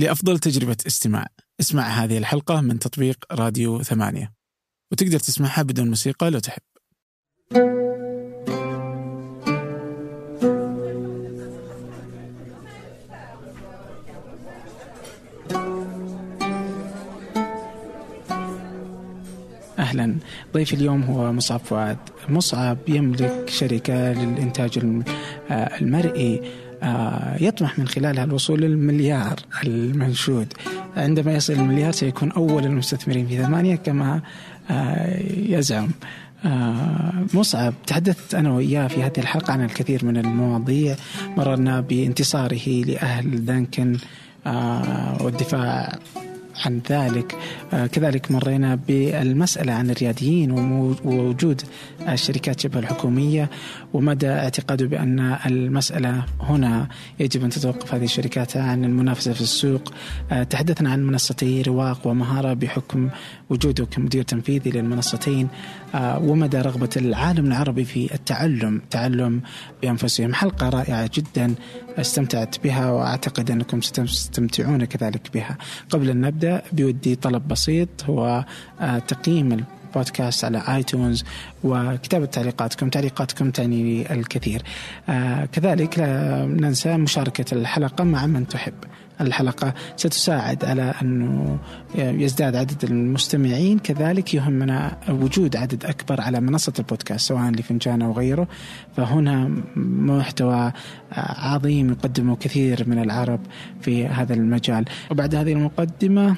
لأفضل تجربة استماع. اسمع هذه الحلقة من تطبيق راديو ثمانية. وتقدر تسمعها بدون موسيقى لو تحب. أهلا. ضيفي اليوم هو مصعب فؤاد. مصعب يملك شركة للإنتاج الم- آه، المرئي. يطمح من خلالها الوصول للمليار المنشود. عندما يصل المليار سيكون أول المستثمرين في ثمانية كما آه، يزعم. آه، مصعب تحدثت أنا وياه في هذه الحلقة عن الكثير من المواضيع. مررنا بانتصاره لأهل دانكن آه، والدفاع. عن ذلك. آه، كذلك مرينا بالمسألة عن الرياديين ووجود الشركات شبه الحكومية ومدى اعتقاده بأن المسألة هنا يجب أن تتوقف هذه الشركات عن المنافسة في السوق. آه، تحدثنا عن منصتي رواق ومهارة بحكم وجوده كمدير تنفيذي للمنصتين. آه، ومدى رغبة العالم العربي في التعلم تعلم بأنفسهم. حلقة رائعة جدا استمتعت بها وأعتقد أنكم ستستمتعون كذلك بها. قبل أن نبدأ بودي طلب بسيط هو آه، تقييم البودكاست على آيتونز وكتابة تعليقاتكم تعليقاتكم تعني الكثير. آه كذلك لا ننسى مشاركة الحلقة مع من تحب. الحلقة ستساعد على أنه يزداد عدد المستمعين. كذلك يهمنا وجود عدد أكبر على منصة البودكاست سواء لفنجان أو غيره. فهنا محتوى عظيم يقدمه كثير من العرب في هذا المجال. وبعد هذه المقدمة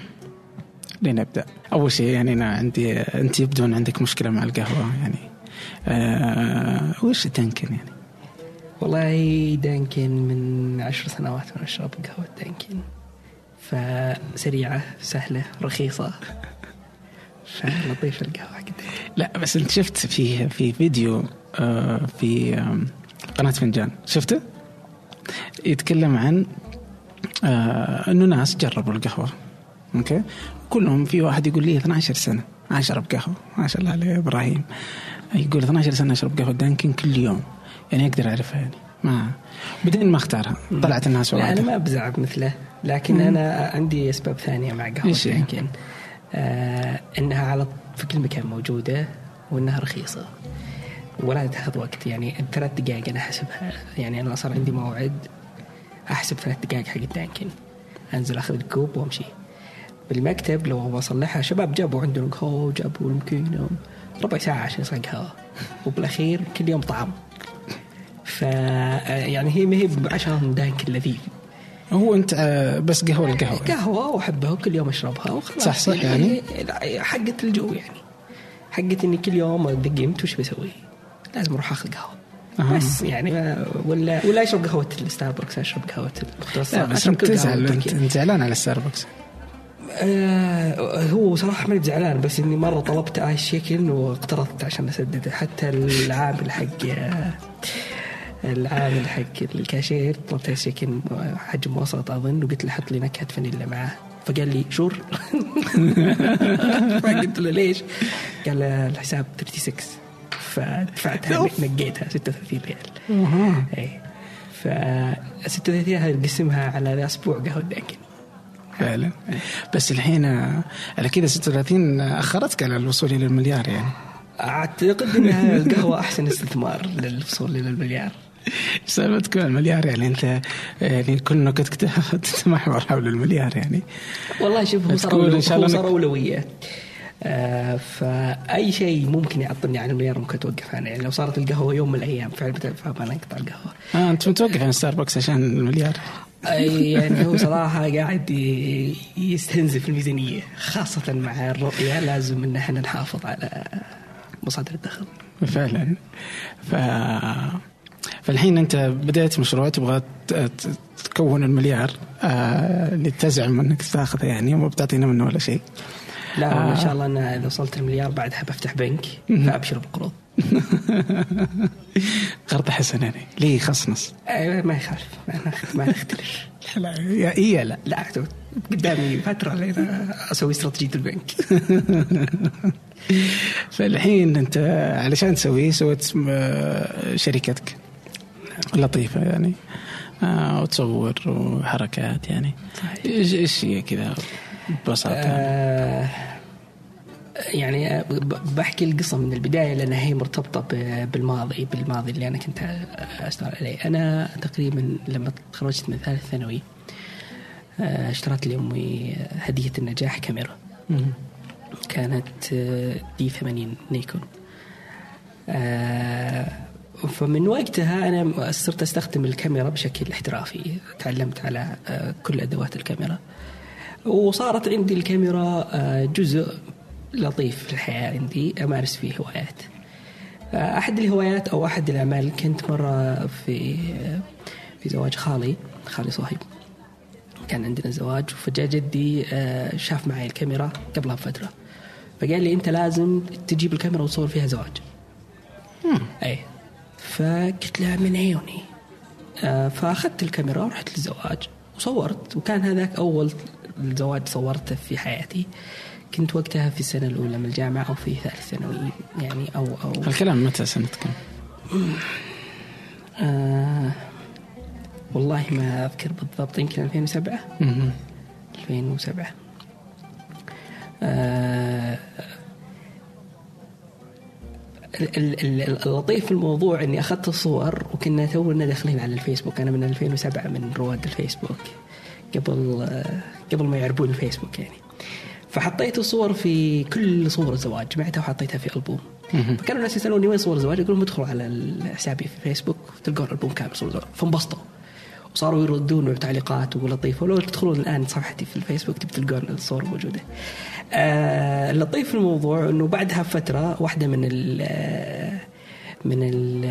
لنبدأ. أول شيء يعني أنا عندي أنت يبدو أن عندك مشكلة مع القهوة يعني. آه وش دنكن يعني؟ والله دانكن من عشر سنوات وأنا أشرب قهوة دانكن. فسريعة سهلة رخيصة. فلطيفة القهوة حق دانكن لا بس أنت شفت في في فيديو آه في آم، قناة فنجان. شفته؟ يتكلم عن آه انه ناس جربوا القهوة. أوكي؟ كلهم في واحد يقول لي 12 سنة أشرب قهوة. ما شاء الله عليه إبراهيم. يقول 12 سنة أشرب قهوة دانكن كل يوم. يعني أقدر اعرفها يعني. ما بعدين ما أختارها. طلعت الناس لا أنا ما بزعب مثله لكن أنا عندي أسباب ثانية مع هي؟ دانكن آه إنها على في كل مكان موجودة وإنها رخيصة. ولا تاخذ وقت. يعني ثلاث دقائق أنا أحسبها. يعني أنا صار عندي موعد أحسب ثلاث دقائق حق الدانكن أنزل أخذ الكوب وأمشي. بالمكتب لو بصلحها شباب جابوا عندهم قهوة وجابوا المكينه ربع ساعة عشان يصير قهوة. وبالأخير كل يوم طعم ف يعني هي ما هي عشان دانكن لذيذ هو أنت آه بس قهوة القهوة. قهوة وأحبها وكل يوم أشربها وخلاص. صح- صح يعني؟ لا، حقت الجو يعني. حقت إني كل يوم دقمت وش بسوي؟ لازم أروح أخذ قهوة. بس يعني ما ولا ولا أشرب قهوة الستاربكس أشرب قهوة المختصر بس انت تزعل أنت, زعلان على ستاربكس آه هو صراحة ماني زعلان بس إني مرة طلبت iced shaken واقترضت عشان أسدده حتى العامل حق آه، العامل حق الكاشير طلبت shaken حجم وسط أظن وقلت له حط لي نكهة فانيلا معاه. فقال لي شور. فقلت له ليش؟ قال الحساب 36 فدفعتها نقيتها 36 ريال. اي ف 36 هذه نقسمها على أسبوع قهوة دانكن فعلا. بس الحين على كذا 36 أخرتك على الوصول إلى المليار يعني. أعتقد إنها القهوة أحسن استثمار للوصول إلى المليار. سالفة تكون المليار يعني أنت يعني كل نكتك تتمحور حول المليار يعني. والله شوف هو صار شاء الله إنك- أولوية. آه فأي شيء ممكن يعطلني عن المليار ممكن أتوقف عنه يعني لو صارت القهوة يوم من الأيام فعلا فانا انقطع القهوة. آه أنت متوقف عن ستاربكس عشان المليار؟ يعني هو صراحة قاعد يستنزف الميزانية خاصة مع الرؤية لازم إن إحنا نحافظ على مصادر الدخل. فعلا. ف فالحين أنت بدأت مشروع تبغى تكون المليار آه اللي تزعم إنك تاخذه يعني وما بتعطينا منه ولا شيء. لا آه. إن شاء الله أنا إذا وصلت المليار بعدها بفتح بنك. فأبشر بقروض قرض حسن يعني. ليه خصنص؟ أيوة، ما يخالف ما نخ- ما نختلف لا يا إيه لا؟ لا قدامي فترة لين أسوي استراتيجية البنك. فالحين أنت علشان تسويه سويت آه، شركتك. لطيفة يعني. آه وتصور وحركات يعني. إيش إيش هي كذا ببساطة؟ آه يعني آه، بحكي القصة من البداية لأنها هي مرتبطة ب- بالماضي بالماضي اللي أنا كنت أشتغل عليه. أنا تقريبا لما تخرجت من ثالث ثانوي آه، اشترت لأمي هدية النجاح كاميرا. كانت دي 80 نيكون. فمن وقتها أنا صرت أستخدم الكاميرا بشكل احترافي. تعلمت على آه، كل أدوات الكاميرا. وصارت عندي الكاميرا آه، جزء لطيف في الحياة عندي أمارس فيه هوايات. آه، أحد الهوايات أو أحد الأعمال كنت مرة في في زواج خالي خالي صهيب. كان عندنا زواج وفجأة جدي شاف معي الكاميرا قبلها بفترة. فقال لي أنت لازم تجيب الكاميرا وتصور فيها زواج. أي فقلت له من عيوني آه، فأخذت الكاميرا ورحت للزواج وصورت وكان هذاك أول زواج صورته في حياتي كنت وقتها في السنة الأولى من الجامعة أو في ثالث ثانوي يعني أو أو الكلام متى سنة كم؟ آه والله ما أذكر بالضبط يمكن 2007 مم. 2007 آه، اللطيف في الموضوع إني أخذت الصور وكنا تونا داخلين على الفيسبوك أنا من 2007 من رواد الفيسبوك قبل قبل ما يعرفون الفيسبوك يعني فحطيت الصور في كل صور الزواج جمعتها وحطيتها في ألبوم. فكانوا الناس يسألوني وين صور الزواج؟ أقول لهم ادخلوا على حسابي في فيسبوك تلقون ألبوم كامل صور الزواج فانبسطوا وصاروا يردون تعليقات ولطيفة ولو تدخلون الآن صفحتي في الفيسبوك تلقون الصور موجودة. آه اللطيف في الموضوع إنه بعدها بفتره واحدة من ال من ال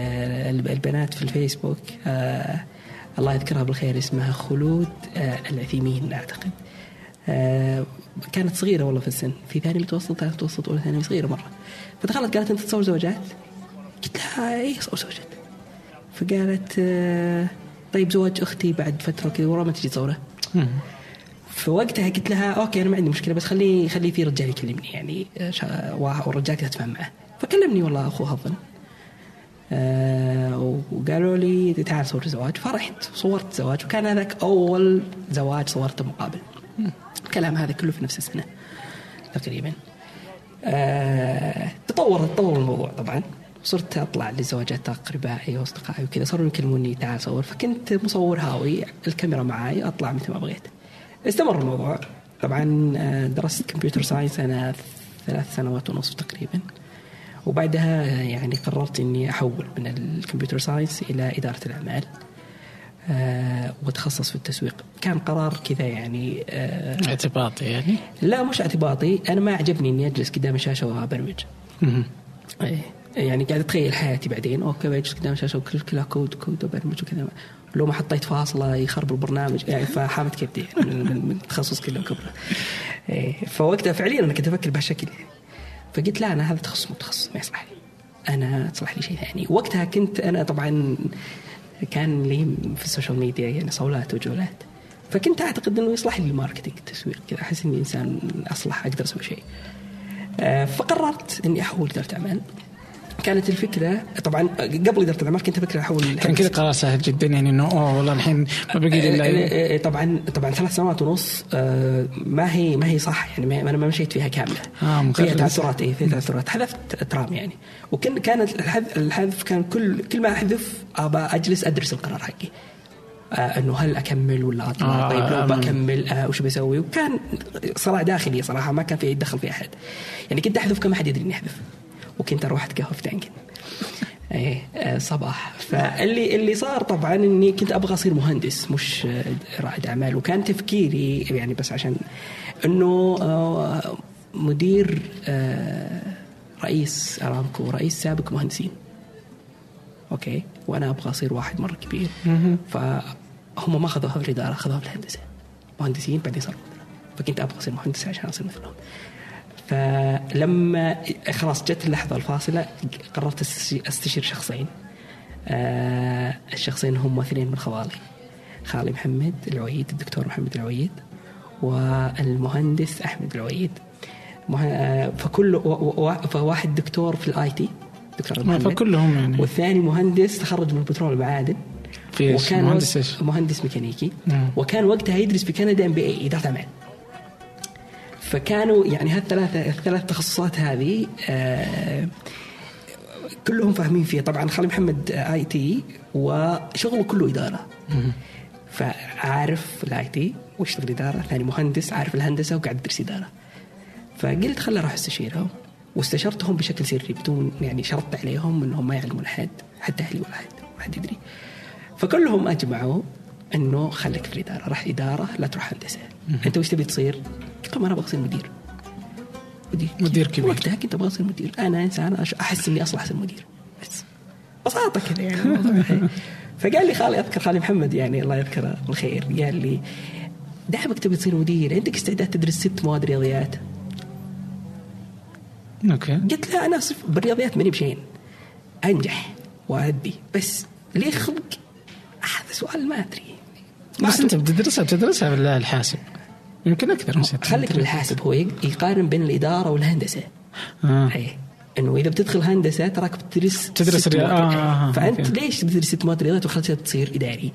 البنات في الفيسبوك آه الله يذكرها بالخير اسمها خلود آه العثيمين أعتقد. آه كانت صغيرة والله في السن في ثاني متوسط ثالث متوسط أولى ثانوي صغيرة مرة فدخلت قالت أنت تصور زوجات؟ قلت لها اي اصور زوجات فقالت آه طيب زواج أختي بعد فترة كذا ورا ما تجي تصوره. فوقتها قلت لها أوكي أنا ما عندي مشكلة بس خلي خلي في رجال يكلمني يعني آه، والرجال كذا اتفاهم معه فكلمني والله اخوها الظن آه وقالوا لي تعال صور زواج. فرحت صورت زواج وكان هذاك أول زواج صورته مقابل. الكلام هذا كله في نفس السنة تقريبا. آه تطور تطور الموضوع طبعا. صرت أطلع لزواجات أقربائي وأصدقائي وكذا صاروا يكلموني تعال صور. فكنت مصور هاوي الكاميرا معاي أطلع مثل ما بغيت. استمر الموضوع. طبعا آه، درست computer science أنا ثلاث سنوات ونصف تقريبا. وبعدها آه، يعني قررت إني أحول من ال computer science إلى إدارة الأعمال آه، وأتخصص في التسويق. كان قرار كذا يعني آه، اعتباطي يعني؟ لا مش اعتباطي. أنا ما عجبني إني أجلس قدام الشاشه وأبرمج. إيه. يعني قاعد أتخيل حياتي بعدين. okay بجلس قدام الشاشه وكل كلها code code وبرمج وكذا. لو ما حطيت فاصلة يخرب البرنامج. يعني فحامت كبدي يعني من, تخصص كذا وكبره إيه. فوقتها فعليا أنا كنت أفكر بهالشكل يعني. فقلت لا أنا هذا تخصص مو تخصص ما يصلح لي. أنا تصلح لي شيء ثاني. وقتها كنت أنا طبعا كان لي في ال social media يعني صولات وجولات. فكنت أعتقد إنه يصلح لي ال marketing التسويق كذا. أحس إني إنسان أصلح أقدر أسوي شيء. آه، فقررت إني أحول اداره أعمال. كانت الفكرة طبعا قبل إدارة الأعمال كنت أفكر أحول كان كذا قرار سهل جدا يعني إنه أوه والله الحين ما بقي إلا آه، آه، طبعا طبعا ثلاث سنوات ونص آه، ما هي ما هي صح يعني ما- أنا ما مشيت فيها كامله آه،. فيها تعثرات اي فيها تعثرات. حذفت term يعني. وكان كانت الحذف, الحذف كان كل كل ما أحذف أبى أجلس أدرس القرار حقي. آه إنه هل أكمل ولا أطلع؟ آه، آه طيب لو آه، بكمل آه وش بسوي؟ وكان صراع داخلي صراحة ما كان في يتدخل في أحد. يعني كنت أحذف كما حد يدري إني أحذف. وكنت أروح أتقهوى في دانكن. إيه آه، صباح. فاللي اللي صار طبعا إني كنت أبغى أصير مهندس مش آه، رائد أعمال. وكان تفكيري يعني بس عشان إنه آه، مدير رئيس أرامكو رئيس سابق مهندسين. أوكي؟ وأنا أبغى أصير واحد مرة كبير. فهم ما اخذوها في الإدارة اخذوها في الهندسة. مهندسين بعدين صاروا. فكنت أبغى أصير مهندس عشان أصير مثلهم. فلما خلاص جت اللحظة الفاصلة قررت أستشير شخصين. آه الشخصين هم اثنين من خوالي خالي محمد العويد الدكتور محمد العويد والمهندس أحمد العويد. آه، فكل فواحد دكتور في ال IT دكتور محمد. فكلهم يعني. والثاني مهندس تخرج من البترول والمعادن؟ وكان مهندس؟ مهندس ميكانيكي. مم. وكان وقتها يدرس في كندا MBA إدارة اعمال فكانوا يعني هالثلاثه الثلاث تخصصات هذه آه كلهم فاهمين فيها. طبعا خالد محمد IT وشغله كله إدارة. فعارف الآي تي واشتغل إدارة ثاني مهندس عارف الهندسة وقاعد يدرس إدارة. فقلت خل أروح استشيرهم واستشرتهم بشكل سري بدون يعني شرطت عليهم إنهم ما يعلمون أحد حتى أهلي ولا احد ما حد يدري. فكلهم أجمعوا إنه خليك في الإدارة راح إدارة لا تروح هندسة. أنت وش تبي تصير؟ قلت لهم أنا أصير مدير. مدير مدير كبير. وقتها كنت أبغى أصير مدير. أنا إنسان أحس إني أصلح أصير مدير. بس. بساطة كذا يعني. فقال لي خالي أذكر خالي محمد يعني الله يذكره بالخير قال لي دعمك تبي تصير مدير عندك استعداد تدرس ست مواد رياضيات؟ أوكي. قلت لا أنا صف بالرياضيات ماني بشين. أنجح وأدي. بس ليه خلق؟ هذا سؤال ما أدري. ما بس أنت. بتدرسها بتدرسها بالله الحاسب. يمكن أكثر من ست خليك بالحاسب هو يقارن بين الإدارة والهندسة. آه. اي إنه إذا بتدخل هندسة track بتدرس تدرس ست رياض- مواد. آه، آه، آه، فأنت okay. ليش بتدرس ست مواد رياضيات وخلاص تصير إداري؟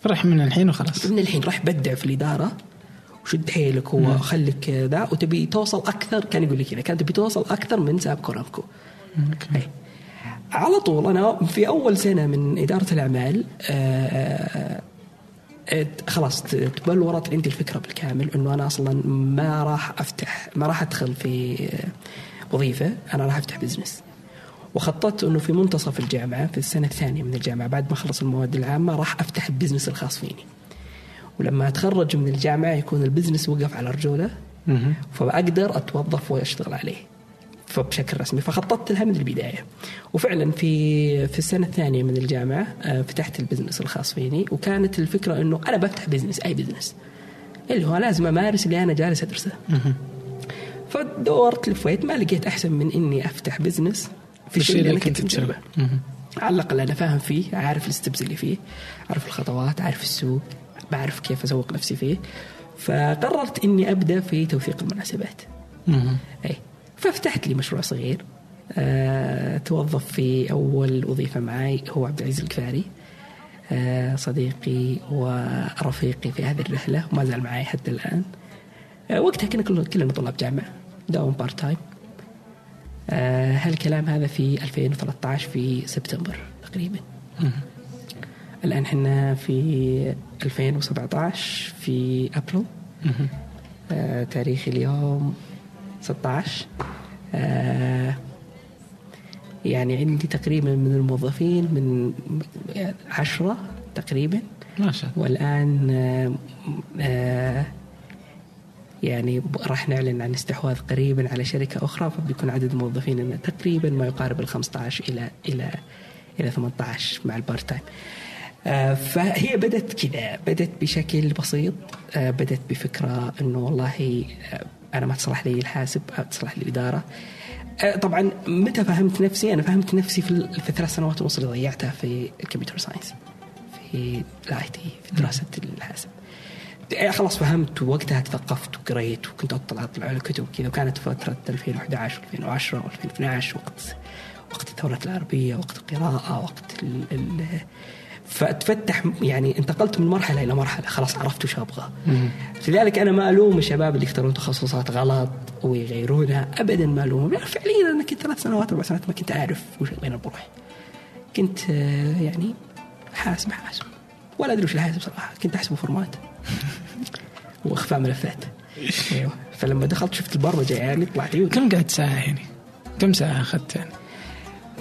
فرح من الحين وخلاص. من الحين راح بدع في الإدارة. وشد حيلك وخليك ذا. وتبي توصل أكثر كان يقول لي كذا. كان تبي توصل أكثر من سابك وأرامكو. okay. أي. على طول أنا في أول سنة من إدارة الأعمال آه، آه، خلاص تبلورت عندي الفكرة بالكامل إنه أنا أصلا ما راح أفتح ما راح أدخل في آه، وظيفة أنا راح أفتح business وخططت إنه في منتصف الجامعة في السنة الثانية من الجامعة بعد ما أخلص المواد العامة راح أفتح ال business الخاص فيني. ولما أتخرج من الجامعة يكون ال business وقف على رجوله. فاقدر أتوظف وأشتغل عليه. فبشكل رسمي. فخططت لها من البداية. وفعلا في في السنة الثانية من الجامعة آه، فتحت ال business الخاص فيني. وكانت الفكرة إنه أنا بفتح business أي business. اللي هو لازم أمارس اللي أنا جالس أدرسه. فدورت لفيت ما لقيت أحسن من إني أفتح business في الشيء اللي أنا كنت مجربه مهم. على الأقل أنا فاهم فيه عارف ال steps اللي فيه عارف الخطوات عارف السوق بعرف كيف أسوق نفسي فيه. فقررت إني أبدأ في توثيق المناسبات. اي ففتحت لي مشروع صغير أه توظف في أول وظيفة معي هو عبد العزيز الكفاري أه صديقي ورفيقي في هذه الرحلة وما زال معي حتى الآن أه وقتها كنا كل- كلنا طلاب جامعة دوام part time أه هالكلام هذا في 2013 في سبتمبر تقريبا. الآن إحنا في 2017 في أبريل مهم. آه، تاريخ اليوم 16 آه، يعني عندي تقريبا من الموظفين من عشرة تقريبا. ما شاء الله. والآن آه، آه، يعني راح نعلن عن استحواذ قريبا على شركة أخرى فبيكون عدد الموظفين إنه تقريبا ما يقارب ال 15 إلى إلى إلى 18 مع ال part time. فهي بدت كذا بدت بشكل بسيط. بدت بفكرة أنه والله أنا ما تصلح لي الحاسب تصلح لي الإدارة. آه، طبعا متى فهمت نفسي؟ أنا فهمت نفسي في, ال- في الثلاث سنوات ونص اللي ضيعتها في ال computer science في ال IT في دراسة الحاسب. آه، خلاص فهمت ووقتها تثقفت وقريت وكنت أطلع أطلع على الكتب كذا وكانت فترة 2011 و2010 و2012 وقت وقت الثوره العربية وقت القراءة وقت ال ال فتفتح يعني انتقلت من مرحلة إلى مرحلة. خلاص عرفت وش أبغى. لذلك أنا ما ألوم الشباب اللي يختارون تخصصات غلط ويغيرونها ابدا ما ألومهم. لأن فعليا أنا كنت ثلاث سنوات أربع سنوات ما كنت أعرف وش وين بروح كنت آه، يعني حاسب حاسب. ولا أدري وش الحاسب صراحة. كنت احسبه فورمات. وأخفاء ملفات. أيوه. فلما دخلت شفت البرمجة يعني طلعت عيوني. كم قعدت ساعة يعني؟ كم ساعة أخذت يعني؟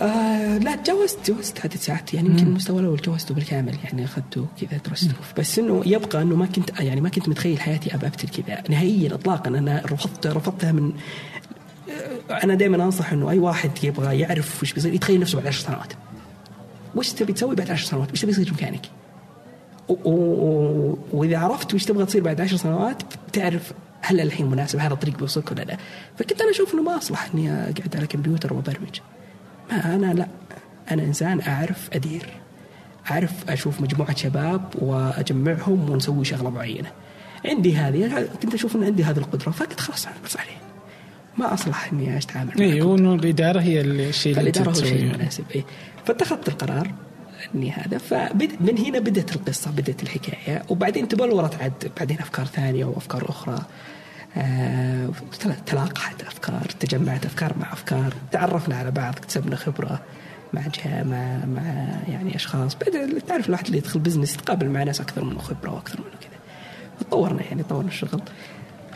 آه لا تجاوزت تجاوزت عدد ساعات يعني يمكن المستوى الأول تجاوزته بالكامل. يعني أخذته كذا درسته. بس إنه يبقى إنه ما كنت يعني ما كنت متخيل حياتي ابى أبتل كذا. نهائيا اطلاقا. أنا رفضت رفضتها من آه، أنا دائما أنصح إنه أي واحد يبغى يعرف وش بيصير يتخيل نفسه بعد عشر سنوات. وش تبي تسوي بعد عشر سنوات؟ وش تبي تصير ميكانيكي و- و- وإذا عرفت وش تبغى تصير بعد عشر سنوات بتعرف هل الحين مناسب هذا الطريق بيوصلك ولا لا. فكنت أنا أشوف إنه ما أصلح إني أقعد على كمبيوتر وأبرمج. أنا لا. أنا إنسان أعرف أدير أعرف أشوف مجموعة شباب وأجمعهم ونسوي شغلة معينة. عندي هذه كنت أشوف إن عندي هذه القدرة فقلت خلاص أنا بس عليه. ما أصلح إني أتعامل اي معكم. وإنه الإدارة هي اللي- الشيء اللي فالاداره هو الشيء المناسب إيه. فاتخذت القرار إني هذا فمن هنا بدأت القصة بدأت الحكاية وبعدين تبلورت عاد بعدين أفكار ثانية وأفكار أخرى. آه تلاقحت أفكار تجمعت أفكار مع أفكار تعرفنا على بعض اكتسبنا خبرة مع جهة مع مع يعني أشخاص. بعد تعرف الواحد اللي يدخل بزنس يتقابل مع ناس أكثر منه خبرة وأكثر منه كذا. تطورنا يعني طورنا الشغل.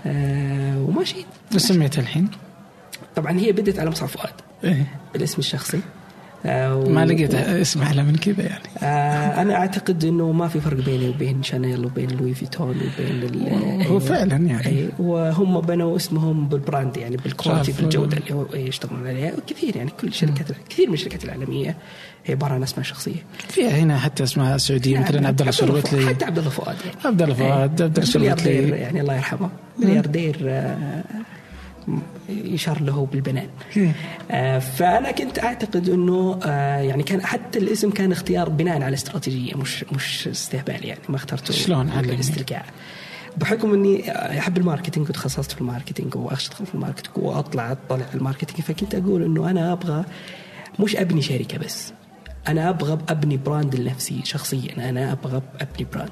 آه وماشي. سميتها الحين؟ طبعا هي بدت على مصعب فؤاد. إيه؟ بالاسم الشخصي. و... ما لقيت اسم اعلى من كذا يعني. آه أنا أعتقد إنه ما في فرق بيني وبين شانيل وبين لوي فيتون وبين هو فعلا يعني. أي وهم بنوا اسمهم بال brand يعني بال quality بالجودة اللي هو يشتغلون عليها. كثير يعني كل الشركات كثير من الشركات العالمية هي عبارة عن أسماء شخصية. فيها هنا حتى أسماء سعودية مثلا عبد الله شربتلي حتى عبد الله فؤاد يعني. عبد الله فؤاد عبد الله شربتلي يعني الله يرحمه. ملياردير آه يشار له بالبنان. آه فأنا كنت أعتقد إنه آه يعني كان حتى الاسم كان اختيار بناء على استراتيجية مش مش استهبال يعني ما اخترته شلون استرجاع بحكم إني أحب ال marketing وتخصصت في ال marketing وأشتغل في ال marketing وأطلع أطلع على ال marketing فكنت أقول إنه أنا أبغى مش أبني شركة بس أنا أبغى أبني brand لنفسي شخصيا أنا أبغى أبني brand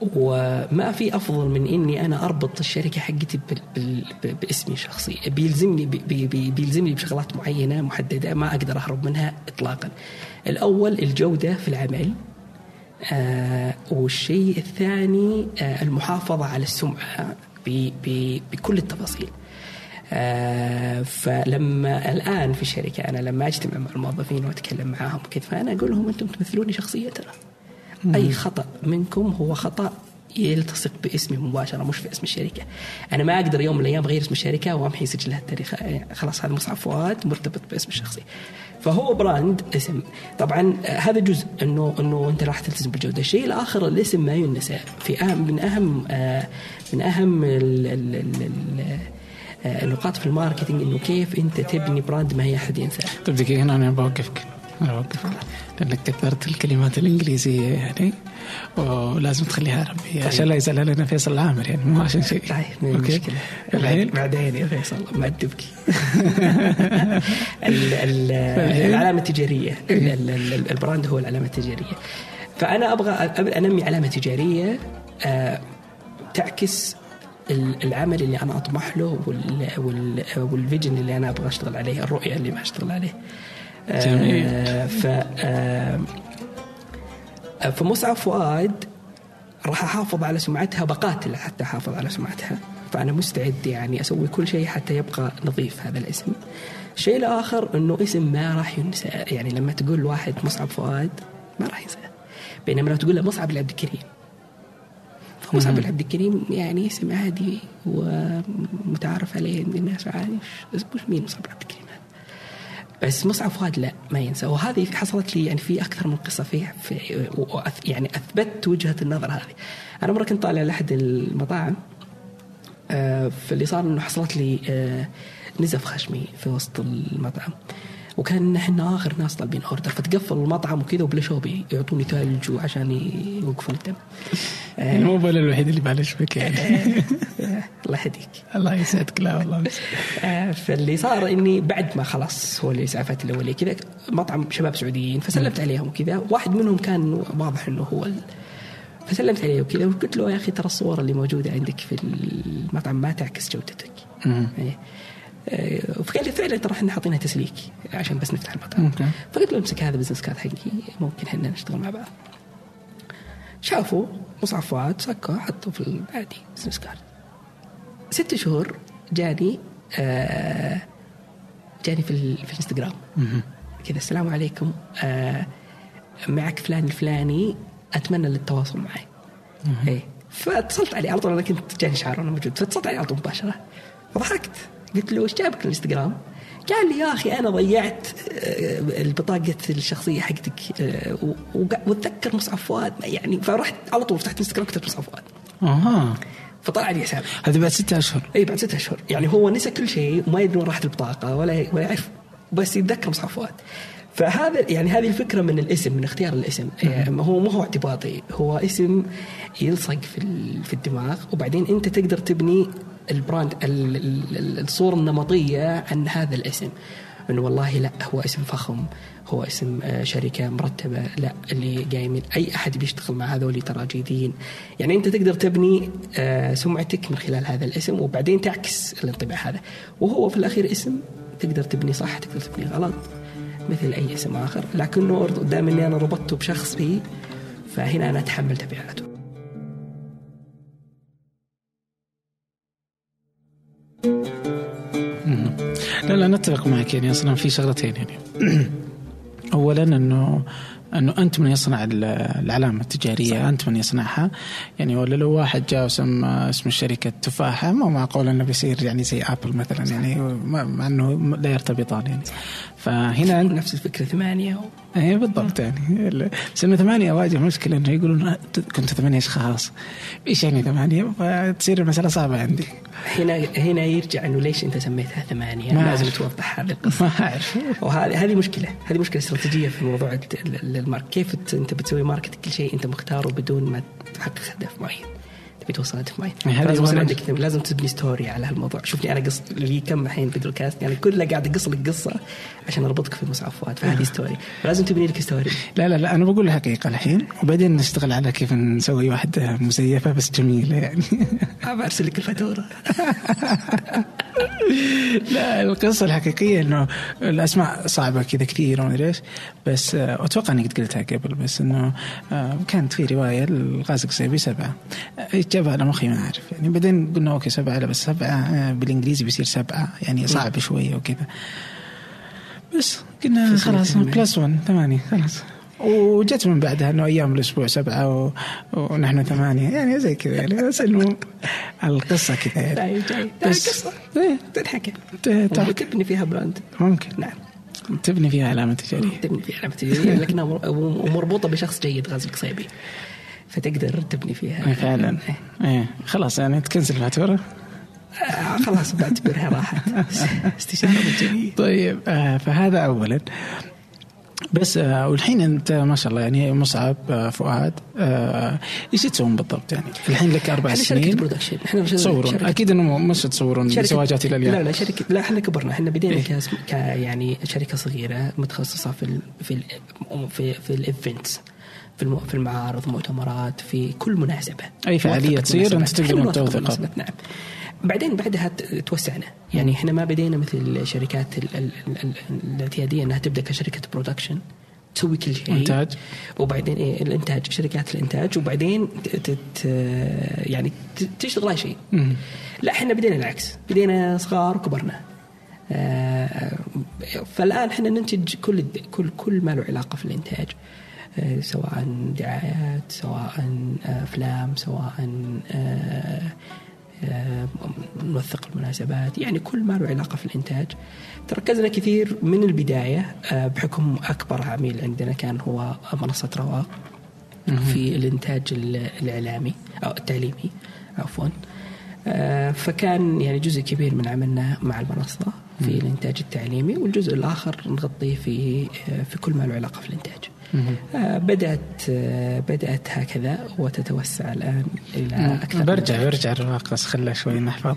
وما في أفضل من إني أنا أربط الشركة حقتي باسمي الشخصي. بيلزمني بي بي بيلزمني بشغلات معينة محددة ما أقدر أهرب منها اطلاقا. الأول الجودة في العمل آه والشيء الثاني آه المحافظة على السمعة بكل التفاصيل. آه فلما الآن في الشركة أنا لما أجتمع مع الموظفين وأتكلم معاهم كذا فأنا أقول لهم أنتم تمثلوني شخصيه ترى. أي خطأ منكم هو خطأ يلتصق باسمي مباشرة مش في اسم الشركة. أنا ما أقدر يوم من الأيام أغير اسم الشركة وامحي سجلها التاريخ خلاص هذا مصعب فؤاد مرتبط باسم الشخصي. فهو brand اسم طبعا هذا جزء إنه إنه أنت راح تلتزم بالجودة، الشيء الآخر الاسم ما ينسى في أهم من أهم من أهم ال ال ال النقاط في ال marketing إنه كيف أنت تبني brand ما هي أحد ينساه. طيب دقيقة هنا أنا بوقفك. اوقفك لانك كثرت الكلمات الإنجليزية يعني ولازم تخليها عربيه طيب. عشان لا يزعل لنا فيصل العامر يعني مو عشان شيء. طيب okay. الحين بعدين؟ يا فيصل ما تبكي. العلامة التجارية. ال brand هو العلامة التجارية. فأنا أبغى أنمي علامة تجارية آه، تعكس العمل اللي أنا أطمح له والفيجن اللي أنا أبغى أشتغل عليه الرؤية اللي ما أشتغل عليه. جميل. آه ف آه فمصعب فؤاد راح أحافظ على سمعتها بقاتل حتى أحافظ على سمعتها. فأنا مستعد يعني أسوي كل شيء حتى يبقى نظيف هذا الاسم. الشيء الآخر إنه اسم ما راح ينسى. يعني لما تقول واحد مصعب فؤاد ما راح ينسى. بينما لو تقول له مصعب العبد الكريم. مصعب العبد الكريم يعني اسم عادي ومتعارف عليه عند الناس عادي مش مين مصعب العبد بس مصعب فؤاد لا ما ينسى. وهذه حصلت لي يعني في أكثر من قصة فيه في يعني اثبت وجهة النظر هذه. أنا مرة كنت طالع لأحد المطاعم آه، فاللي صار إنه حصلت لي آه، نزف خشمي في وسط المطعم. وكان إحنا آخر ناس طالبين أوردر فتقفل المطعم وكذا وبلا شوبي يعطوني ثلج عشان يوقفون الدم. مو بلا الوحيد اللي معلش بك يعني. الله يهديك. الله يسعدك. لا والله. آه، فاللي صار إني بعد ما خلاص هو الاسعافات الأولية كذا مطعم شباب سعوديين فسلمت عليهم وكذا. واحد منهم كان واضح إنه هو فسلمت عليه وكذا وقلت له يا أخي ترى الصور اللي موجودة عندك في المطعم ما تعكس جودتك. آه، فقال لي فعلا ترى إحنا حاطينها تسليك عشان بس نفتح المطعم فقلت له امسك هذا business card حقي ممكن إحنا نشتغل مع بعض. شافوا مصعب فؤاد سكوا حطوا في البادي business card ست شهور جاني آه جاني في, في الإنستغرام. كذا السلام عليكم آه معك فلان الفلاني أتمنى للتواصل معي. إيه فاتصلت عليه. على طول أنا كنت جاني إشعار وأنا موجود. فاتصلت عليه على طول مباشرة. فضحكت. قلت له إيش جابك الإنستغرام؟ قال لي يا أخي أنا ضيعت آه، البطاقة الشخصية حقتك آه، وأتذكر مصعب فؤاد يعني فرحت على طول فتحت إنستغرام كتبت مصعب فؤاد. أها. فطلع لي حساب. هذا بعد ستة أشهر. اي بعد ستة أشهر. يعني هو نسى كل شيء وما يدري وين راحت البطاقة ولا ولا يعرف بس يتذكر مصعب فؤاد. فهذا يعني هذه الفكرة من الاسم من اختيار الاسم. يعني هو ما هو اعتباطي. هو اسم يلصق في في الدماغ وبعدين أنت تقدر تبني ال brand الصورة النمطية عن هذا الاسم. انه والله لا هو اسم فخم هو اسم آه، شركة مرتبة لا اللي جاي من أي أحد بيشتغل مع هذول ترى جيدين يعني أنت تقدر تبني آه، سمعتك من خلال هذا الاسم وبعدين تعكس الانطباع هذا. وهو في الأخير اسم تقدر تبني صح تقدر تبني غلط مثل أي اسم آخر. لكنه دائما إني أنا ربطته بشخص بي فهنا أنا أتحمل تبعاته. لا لا نتفق معك يعني أصلا في شغلتين يعني. اولا انه أنه أنت من يصنع العلامة التجارية صح. أنت من يصنعها. يعني ولا لو واحد جاء وسمى اسم الشركة تفاحة مو معقول إنه بيصير يعني زي ابل مثلا صح. يعني مع إنه لا يرتبطان يعني. فهنا نفس الفكرة ثمانية و... اي بالضبط يعني. بس انه ثمانية واجه مشكلة إنه يقولون كنتوا ثمانية أشخاص. إيش يعني ثمانية؟ فتصير المساله صعبة عندي. هنا هنا يرجع إنه ليش أنت سميتها ثمانية؟ ما لازم توضح هذه القصة. ما أعرف. وهذه هذه مشكلة هذه مشكلة استراتيجية في موضوع ال market كيف أنت بتسوي market كل شيء أنت مختاره بدون ما تحقق هدف معين تبي توصل هدف معين يعني لازم يصير عندك. لازم تبني story على هالموضوع. شوفني أنا قص لي كم الحين بودكاست يعني كله قاعد أقص لك قصة عشان أربطك في مصعب فؤاد. فهذه story لازم تبني لك story لا لا لا أنا بقول الحقيقة الحين. وبعدين نشتغل على كيف نسوي واحدة مزيفة بس جميلة يعني. برسل لك الفاتورة. لا القصة الحقيقية إنه الأسماء صعبة كذا كثير وما إيش. بس آه، أتوقع اني قد قلتها قبل بس إنه آه، كانت في رواية الغازق سيبي سبعة. جابها على مخي ما أعرف. يعني بعدين قلنا أوكي سبعة لا بس سبعة آه، بالإنجليزي بيصير سبعة. يعني صعب شوية وكذا. بس قلنا خلاص plus 1 ثمانية خلاص. وجت من بعدها إنه أيام الأسبوع سبعة و... ونحن ثمانية. يعني زي كذا يعني بس القصة كذا يعني. طيب طيب. بس قصه إيه. تنحكى تبني فيها brand ممكن. نعم. تبني فيها علامة تجارية. تبني فيها علامة تجارية لكنها مربوطة بشخص جيد غازي القصيبي. فتقدر تبني فيها. إيه، فعلا. إيه. إيه. خلاص يعني تكنسل الفاتورة؟ آه خلاص بعتبرها راحت. استشارة مجانيه طيب آه فهذا اولا. بس آه والحين أنت ما شاء الله يعني مصعب آه فؤاد آه إيش تسوون بالضبط يعني؟ الحين لك أربع سنين. production إحنا تصورون أكيد إنه مش تصورون زواجات إلى اليوم لا لا شركه لا إحنا كبرنا. إحنا بدينا إيه؟ ك يعني شركة صغيرة متخصصة في ال في ال في, في ال events في في المعارض مؤتمرات في كل مناسبة. أي فعالية تصير أنت تقدر توثق نعم. بعدين بعدها توسعنا. يعني إحنا ما بدينا مثل الشركات الاعتيادية إنها تبدأ كشركة برودكشن تسوي كل شيء. إنتاج. وبعدين إيه الإنتاج شركات الإنتاج. وبعدين تت يعني تشتغل أي شيء. لا إحنا بدينا العكس. بدينا صغار وكبرنا آه، فالآن إحنا ننتج كل كل كل ما له علاقة في الإنتاج. سواء دعايات سواء أفلام سواء آه، نوثق المناسبات. يعني كل ما له علاقة في الإنتاج. تركزنا كثير من البداية آه، بحكم أكبر عميل عندنا كان هو منصة رواق في الإنتاج الإعلامي أو التعليمي عفوا. آه، فكان يعني جزء كبير من عملنا مع المنصة في الإنتاج التعليمي والجزء الآخر نغطيه في آه، في كل ما له علاقة في الإنتاج. آه، بدأت بدأت هكذا وتتوسع الآن إلى أكثر برجع برجع الرواق بس خلى شوي نحفظ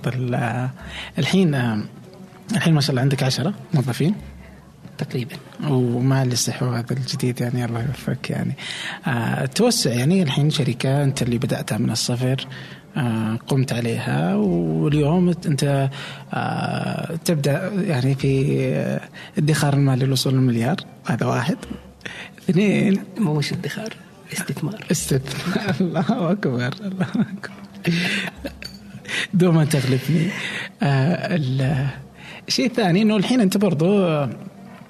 الحين الحين ما شاء الله عندك عشرة موظفين؟ تقريبا. ومع الاستحواذ الجديد يعني الله يوفقك يعني. آه توسع يعني الحين شركة أنت اللي بدأتها من الصفر آه قمت عليها. واليوم أنت آه تبدأ يعني في ادخار المال للوصول للمليار هذا واحد. اثنين. مو مش ادخار استثمار. استثمار. الله أكبر الله أكبر. دوما تغلبني. آه الشيء الثاني إنه الحين أنت برضو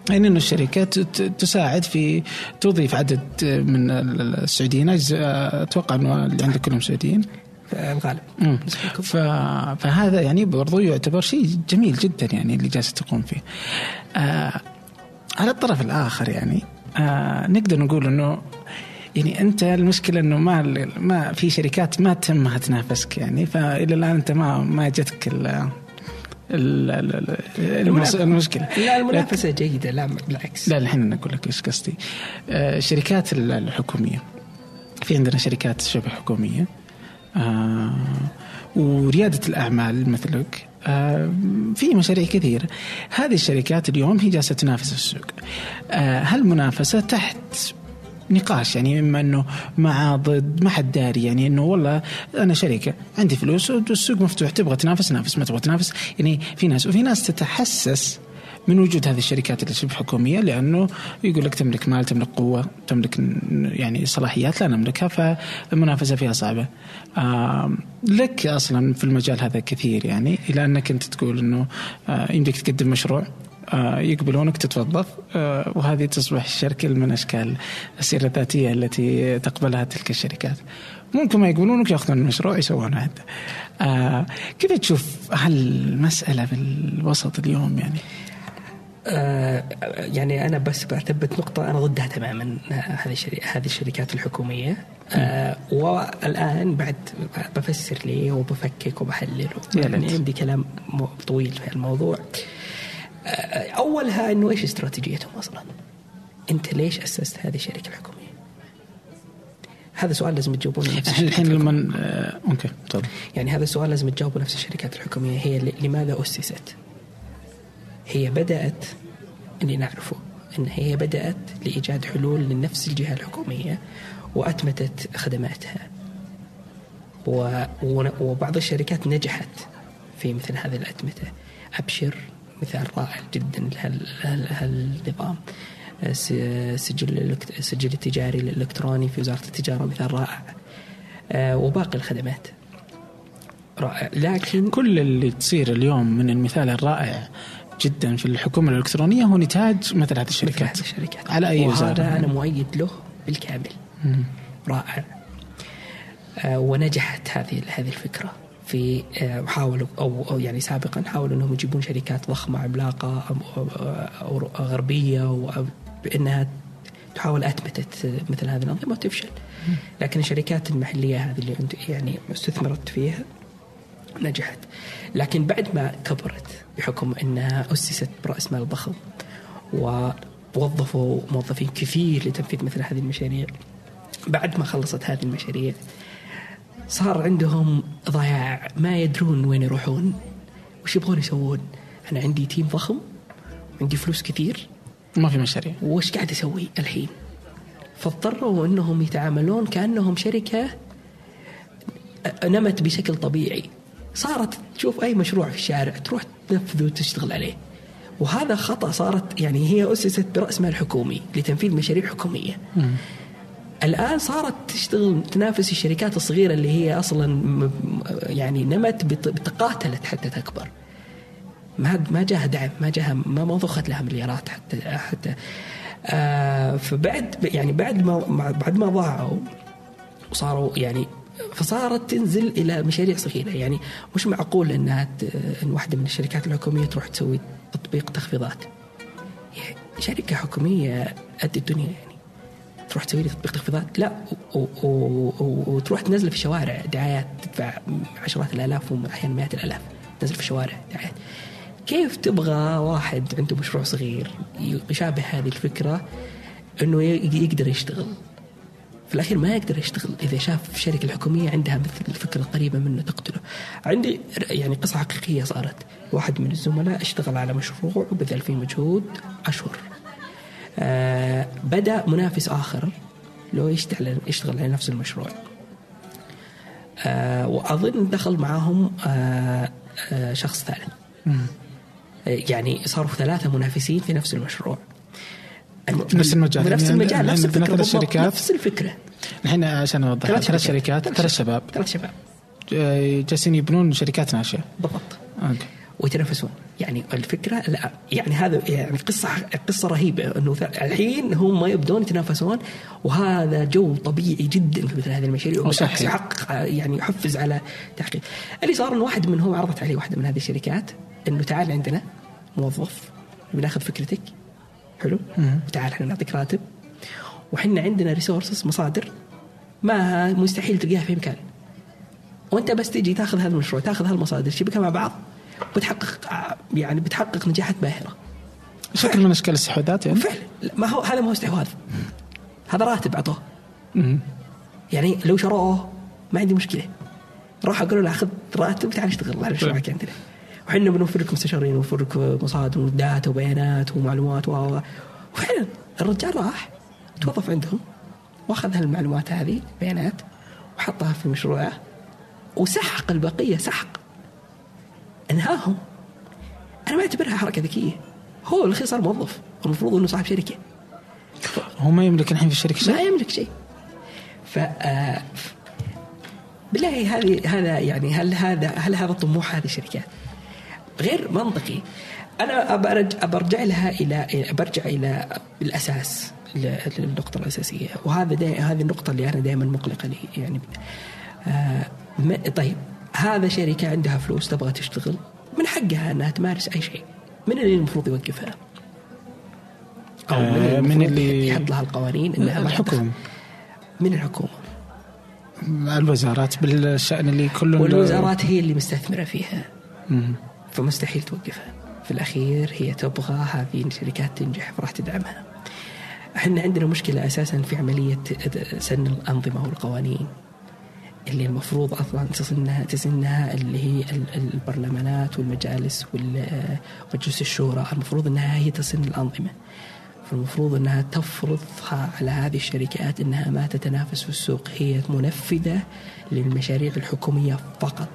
يعني انه الشركات تساعد في تضيف عدد من السعوديين. أتوقع إنه اللي عندك كلهم سعوديين. الغالب فهذا يعني برضو يعتبر شيء جميل جدا يعني اللي جالس تقوم فيه. آه على الطرف الآخر يعني آه نقدر نقول إنه يعني أنت المشكلة إنه ما ما في شركات ما تهمها تنافسك يعني فإلى الآن أنت ما ما جتك ال المشكلة. لا المنافسة جيدة لا بالعكس. لا الحين أقول لك إيش قصدي. آه، الشركات الحكومية. في عندنا شركات شبه حكومية. آه وريادة الأعمال مثلك. آه، في مشاريع كثير. هذه الشركات اليوم هي جالسة تنافس السوق. آه، هالمنافسة تحت نقاش يعني إما إنه مع ضد ما حد داري يعني إنه والله أنا شركة عندي فلوس والسوق مفتوح تبغى تنافس نافس ما تبغى تنافس. يعني في ناس وفي ناس تتحسس من وجود هذه الشركات اللي شبه حكوميه لأنه يقول لك تملك مال تملك قوة تملك يعني صلاحيات لا نملكها فالمنافسة فيها صعبة. لك أصلا في المجال هذا كثير يعني إلى أنك أنت تقول إنه آه، يمديك تقدم مشروع آه، يقبلونك تتوظف آه، وهذه تصبح شكل من أشكال السيرة الذاتية التي تقبلها تلك الشركات. ممكن ما يقبلونك يأخذون المشروع يسوونه حتى. كيف تشوف هالمسألة في الوسط اليوم يعني؟ آه يعني أنا بس بعتبت نقطة أنا ضدها تماما هذه هذه الشركات الحكومية آه والآن بعد بفسر ليه وبفكك وبحلل يعني عندي كلام طويل في الموضوع آه أولها إنه إيش استراتيجيتهم أصلا؟ أنت ليش أسست هذه الشركة الحكومية؟ هذا سؤال لازم تجاوبونه نفس الحين لما آه أوكي طبعا يعني هذا السؤال لازم تجاوبه نفس الشركات الحكومية هي لماذا أسست؟ هي بدأت اللي نعرفه أن هي بدأت لإيجاد حلول لنفس الجهة الحكومية وأتمتت خدماتها. وبعض الشركات نجحت في مثل هذه الأتمتة. أبشر مثال رائع جدا لهالنظام. السجل السجل التجاري الإلكتروني في وزارة التجارة مثال رائع. آه، وباقي الخدمات. رائع. لكن كل اللي تصير اليوم من المثال الرائع جدا في الحكومة الإلكترونية هو نتاج مثل هذه الشركات. مثل هذه الشركات. على أي وهذا أنا مؤيد له بالكامل. مم. رائع. آه ونجحت هذه هذه الفكرة في آه حاولوا أو, أو يعني سابقا حاولوا إنهم يجيبون شركات ضخمة عملاقة أو, غربية بأنها تحاول أثبتت مثل هذه الأنظمة وتفشل. لكن الشركات المحلية هذه اللي يعني استثمرت فيها نجحت. لكن بعد ما كبرت بحكم انها أسست برأس مال ضخم ووظفوا موظفين كثير لتنفيذ مثل هذه المشاريع بعد ما خلصت هذه المشاريع صار عندهم ضياع ما يدرون وين يروحون. وش يبغون يسوون؟ أنا عندي تيم ضخم عندي فلوس كثير. ما في مشاريع. وش قاعد أسوي الحين؟ فاضطروا إنهم يتعاملون كأنهم شركة نمت بشكل طبيعي. صارت تشوف أي مشروع في الشارع تروح تنفذه وتشتغل عليه. وهذا خطأ صارت يعني هي أسست براس مال حكومي لتنفيذ مشاريع حكومية. م. الآن صارت تشتغل تنافس الشركات الصغيرة اللي هي أصلا يعني نمت بتقاتلت حتى تكبر. ما ما جاها دعم ما جاها ما ما ضخت لها مليارات حتى حتى. آه فبعد يعني بعد ما بعد ما ضاعوا وصاروا يعني فصارت تنزل إلى مشاريع صغيره يعني مش معقول انها إن واحدة من الشركات الحكومية تروح تسوي تطبيق تخفيضات. يعني شركة حكومية قد الدنيا يعني. تروح تسوي لي تطبيق تخفيضات؟ لا. وتروح تنزل في الشوارع دعايات تدفع عشرات الآلاف واحيانا مئات الآلاف. تنزل في الشوارع دعايات. كيف تبغى واحد عنده مشروع صغير يشابه هذه الفكرة إنه يقدر يشتغل؟ في الأخير ما يقدر يشتغل إذا شاف الشركة الحكومية عندها مثل الفكرة القريبة منه تقتله. عندي يعني قصة حقيقية صارت واحد من الزملاء اشتغل على مشروع وبذل فيه مجهود أشهر. آه بدأ منافس آخر لو يشتغل يشتغل على نفس المشروع. آه وأظن دخل معاهم آه آه شخص ثالث. يعني صاروا ثلاثة منافسين في نفس المشروع. نفس المجال. نفس يعني المجال نفس الفكرة الشركات. نفس الفكرة. الحين عشان أوضح ثلاث شركات ثلاث شباب. ثلاث شباب. جالسين يبنون شركات ناشئة. بالضبط. أوكي. ويتنافسون. يعني الفكرة لا يعني هذا يعني قصة قصة رهيبة إنه الحين هم يبدون يتنافسون وهذا جو طبيعي جدا في مثل هذه المشاريع وبالعكس يحقق يعني يحفز على تحقيق. اللي صار إنه واحد منهم عرضت عليه واحدة من هذه الشركات إنه تعال عندنا موظف بناخذ فكرتك حلو. تعال إحنا نعطيك راتب. وحنا عندنا resources مصادر ما مستحيل تلقاها في مكان وأنت بس تجي تاخذ هذا المشروع تاخذ هالمصادر تشبكها مع بعض بتحقق يعني بتحقق نجاحات باهرة. شكل من إشكال الاستحواذات يعني؟ فعلا. ما هو هذا ما هو استحواذ. هذا راتب اعطوه يعني لو شروه ما عندي مشكلة. راح أقول له أخذ راتب تعال اشتغل على مشروعك عندنا. وحنا بنوفر لكم مستشارين ونوفر لكم مصادر وداتا وبيانات ومعلومات و وفعلا الرجال راح توظف عندهم واخذ هالمعلومات هذه بيانات وحطها في مشروعه وسحق البقية سحق. انهاهم. أنا ما أعتبرها حركة ذكية. هو الأخير صار موظف المفروض إنه صاحب شركة. هو ما يملك الحين في الشركة ما شيء يملك شيء. ف آه، ف- بالله هذه هذا يعني هل هذا هل هذا طموح هذه الشركات؟ غير منطقي أنا برجع برجع لها إلى برجع إلى الأساس ل- للنقطة الأساسية وهذا دا هذه النقطة اللي أنا دائما مقلقة لي يعني آه ما- طيب هذا شركة عندها فلوس تبغى تشتغل من حقها أنها تمارس أي شيء من اللي المفروض يوقفها؟ من آه، اللي, من المفروض اللي- يحط لها القوانين إنها. تدخل؟ من الحكومة الوزارات بالشأن اللي كل والوزارات هي اللي مستثمرة فيها مم. فمستحيل توقفها. في الأخير هي تبغى هذه الشركات تنجح فراح تدعمها. إحنا عندنا مشكلة أساسا في عملية سن الأنظمة والقوانين. اللي المفروض أصلا تسنها تسنها اللي هي ال- البرلمانات والمجالس ومجلس الشورى. المفروض إنها هي تسن الأنظمة. فالمفروض إنها تفرضها على هذه الشركات إنها ما تتنافس في السوق. هي منفذة للمشاريع الحكومية فقط.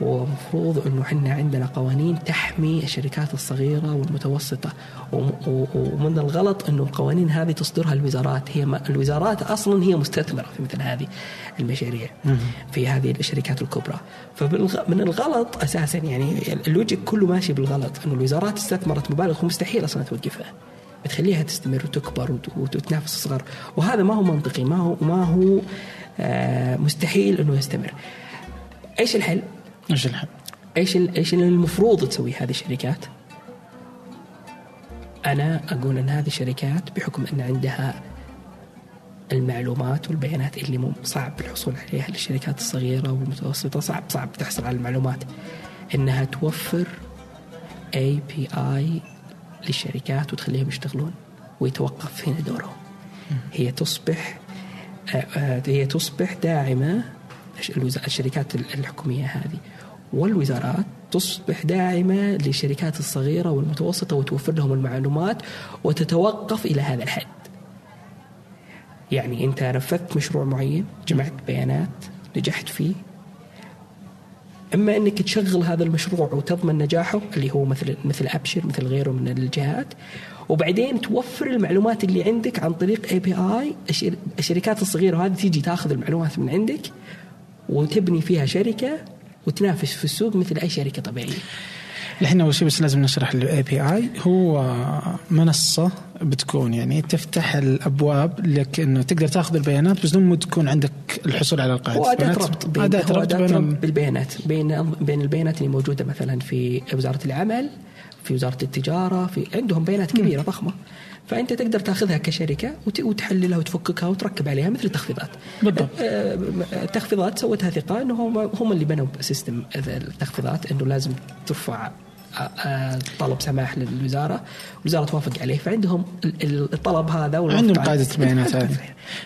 ومفروض إنه إحنا عندنا قوانين تحمي الشركات الصغيرة والمتوسطة. ومن الغلط إنه القوانين هذه تصدرها الوزارات. هي ما الوزارات أصلا هي مستثمرة في مثل هذه المشاريع في هذه الشركات الكبرى. فمن الغلط أساسا يعني اللوجيك كله ماشي بالغلط. إنه الوزارات استثمرت مبالغ ومستحيل أصلا توقفها بتخليها تستمر وتكبر وت- وتتنافس الصغار وهذا ما هو منطقي. ما هو ما هو آه مستحيل إنه يستمر. إيش الحل؟ إيش الحل؟ إيش إيش اللي المفروض تسوي هذه الشركات؟ أنا أقول أن هذه الشركات بحكم أن عندها المعلومات والبيانات اللي مو صعب الحصول عليها للشركات الصغيرة والمتوسطة صعب صعب تحصل على المعلومات إنها توفر اي بي اي للشركات وتخليهم يشتغلون ويتوقف هنا دورهم هي تصبح آه، آه، هي تصبح داعمة الوز- الشركات الحكومية هذه والوزارات تصبح داعمة للشركات الصغيرة والمتوسطة وتوفر لهم المعلومات وتتوقف إلى هذا الحد. يعني أنت نفذت مشروع معين، جمعت بيانات، نجحت فيه أما أنك تشغل هذا المشروع وتضمن نجاحه اللي هو مثل مثل أبشر مثل غيره من الجهات وبعدين توفر المعلومات اللي عندك عن طريق اي بي اي الشركات الصغيرة هذه تيجي تاخذ المعلومات من عندك وتبني فيها شركة وتنافس في السوق مثل أي شركة طبيعية. الحين أول شيء بس لازم نشرح ال API هو منصة بتكون يعني تفتح الأبواب لك إنه تقدر تاخذ البيانات بس دون ما تكون عندك الحصول على القاعدة. وأداة. ربط بين أداة ربط بين بالبيانات. بين بين البيانات اللي موجودة مثلا في وزارة العمل في وزارة التجارة في عندهم بيانات كبيرة ضخمة. فأنت تقدر تاخذها كشركة وت- وتحللها وتفككها وتركب عليها مثل التخفيضات بالضبط. آه، التخفيضات سوتها ثقه إنه هم هم اللي بنوا سيستم التخفيضات إنه لازم ترفع آه، آه، طلب سماح للوزارة، الوزاره توافق عليه فعندهم ال- ال- الطلب هذا عندهم عليه. قاعدة بيانات هذه.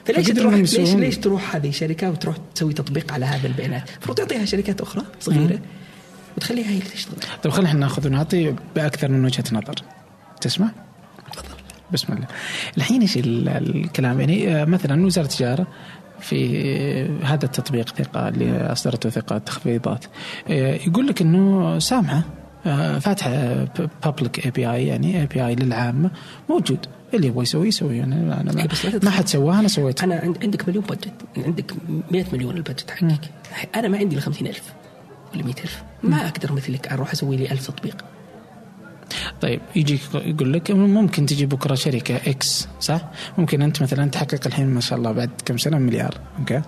فليش تروح ليش ليش تروح هذه الشركة وتروح تسوي تطبيق على هذا البيانات؟ المفروض تعطيها شركات أخرى صغيرة وتخليها هي اللي تشتغل. طيب خلينا ناخذ ونعطي بأكثر من وجهة نظر تسمع؟ بسم الله. الحين إيش ال- الكلام؟ يعني آه، مثلا وزارة التجارة في هذا التطبيق ثقه اللي أصدرته ثقه تخفيضات آه، يقول لك إنه سامحة آه، فاتحة public API يعني API للعامه موجود. اللي يبغى يسوي يسوي. يعني أنا إيه، ما, لا ما. حد سواها أنا سويتها أنا عند- عندك مليون budget عندك 100 مليون ال budget حقك. أنا ما عندي الا 50000 ولا 100000 ما أقدر مثلك أروح أسوي لي 1000 تطبيق. طيب يجيك يقول لك ممكن تجي بكرة شركة X صح؟ ممكن أنت مثلا تحقق الحين ما شاء الله بعد كم سنة مليار أوكي؟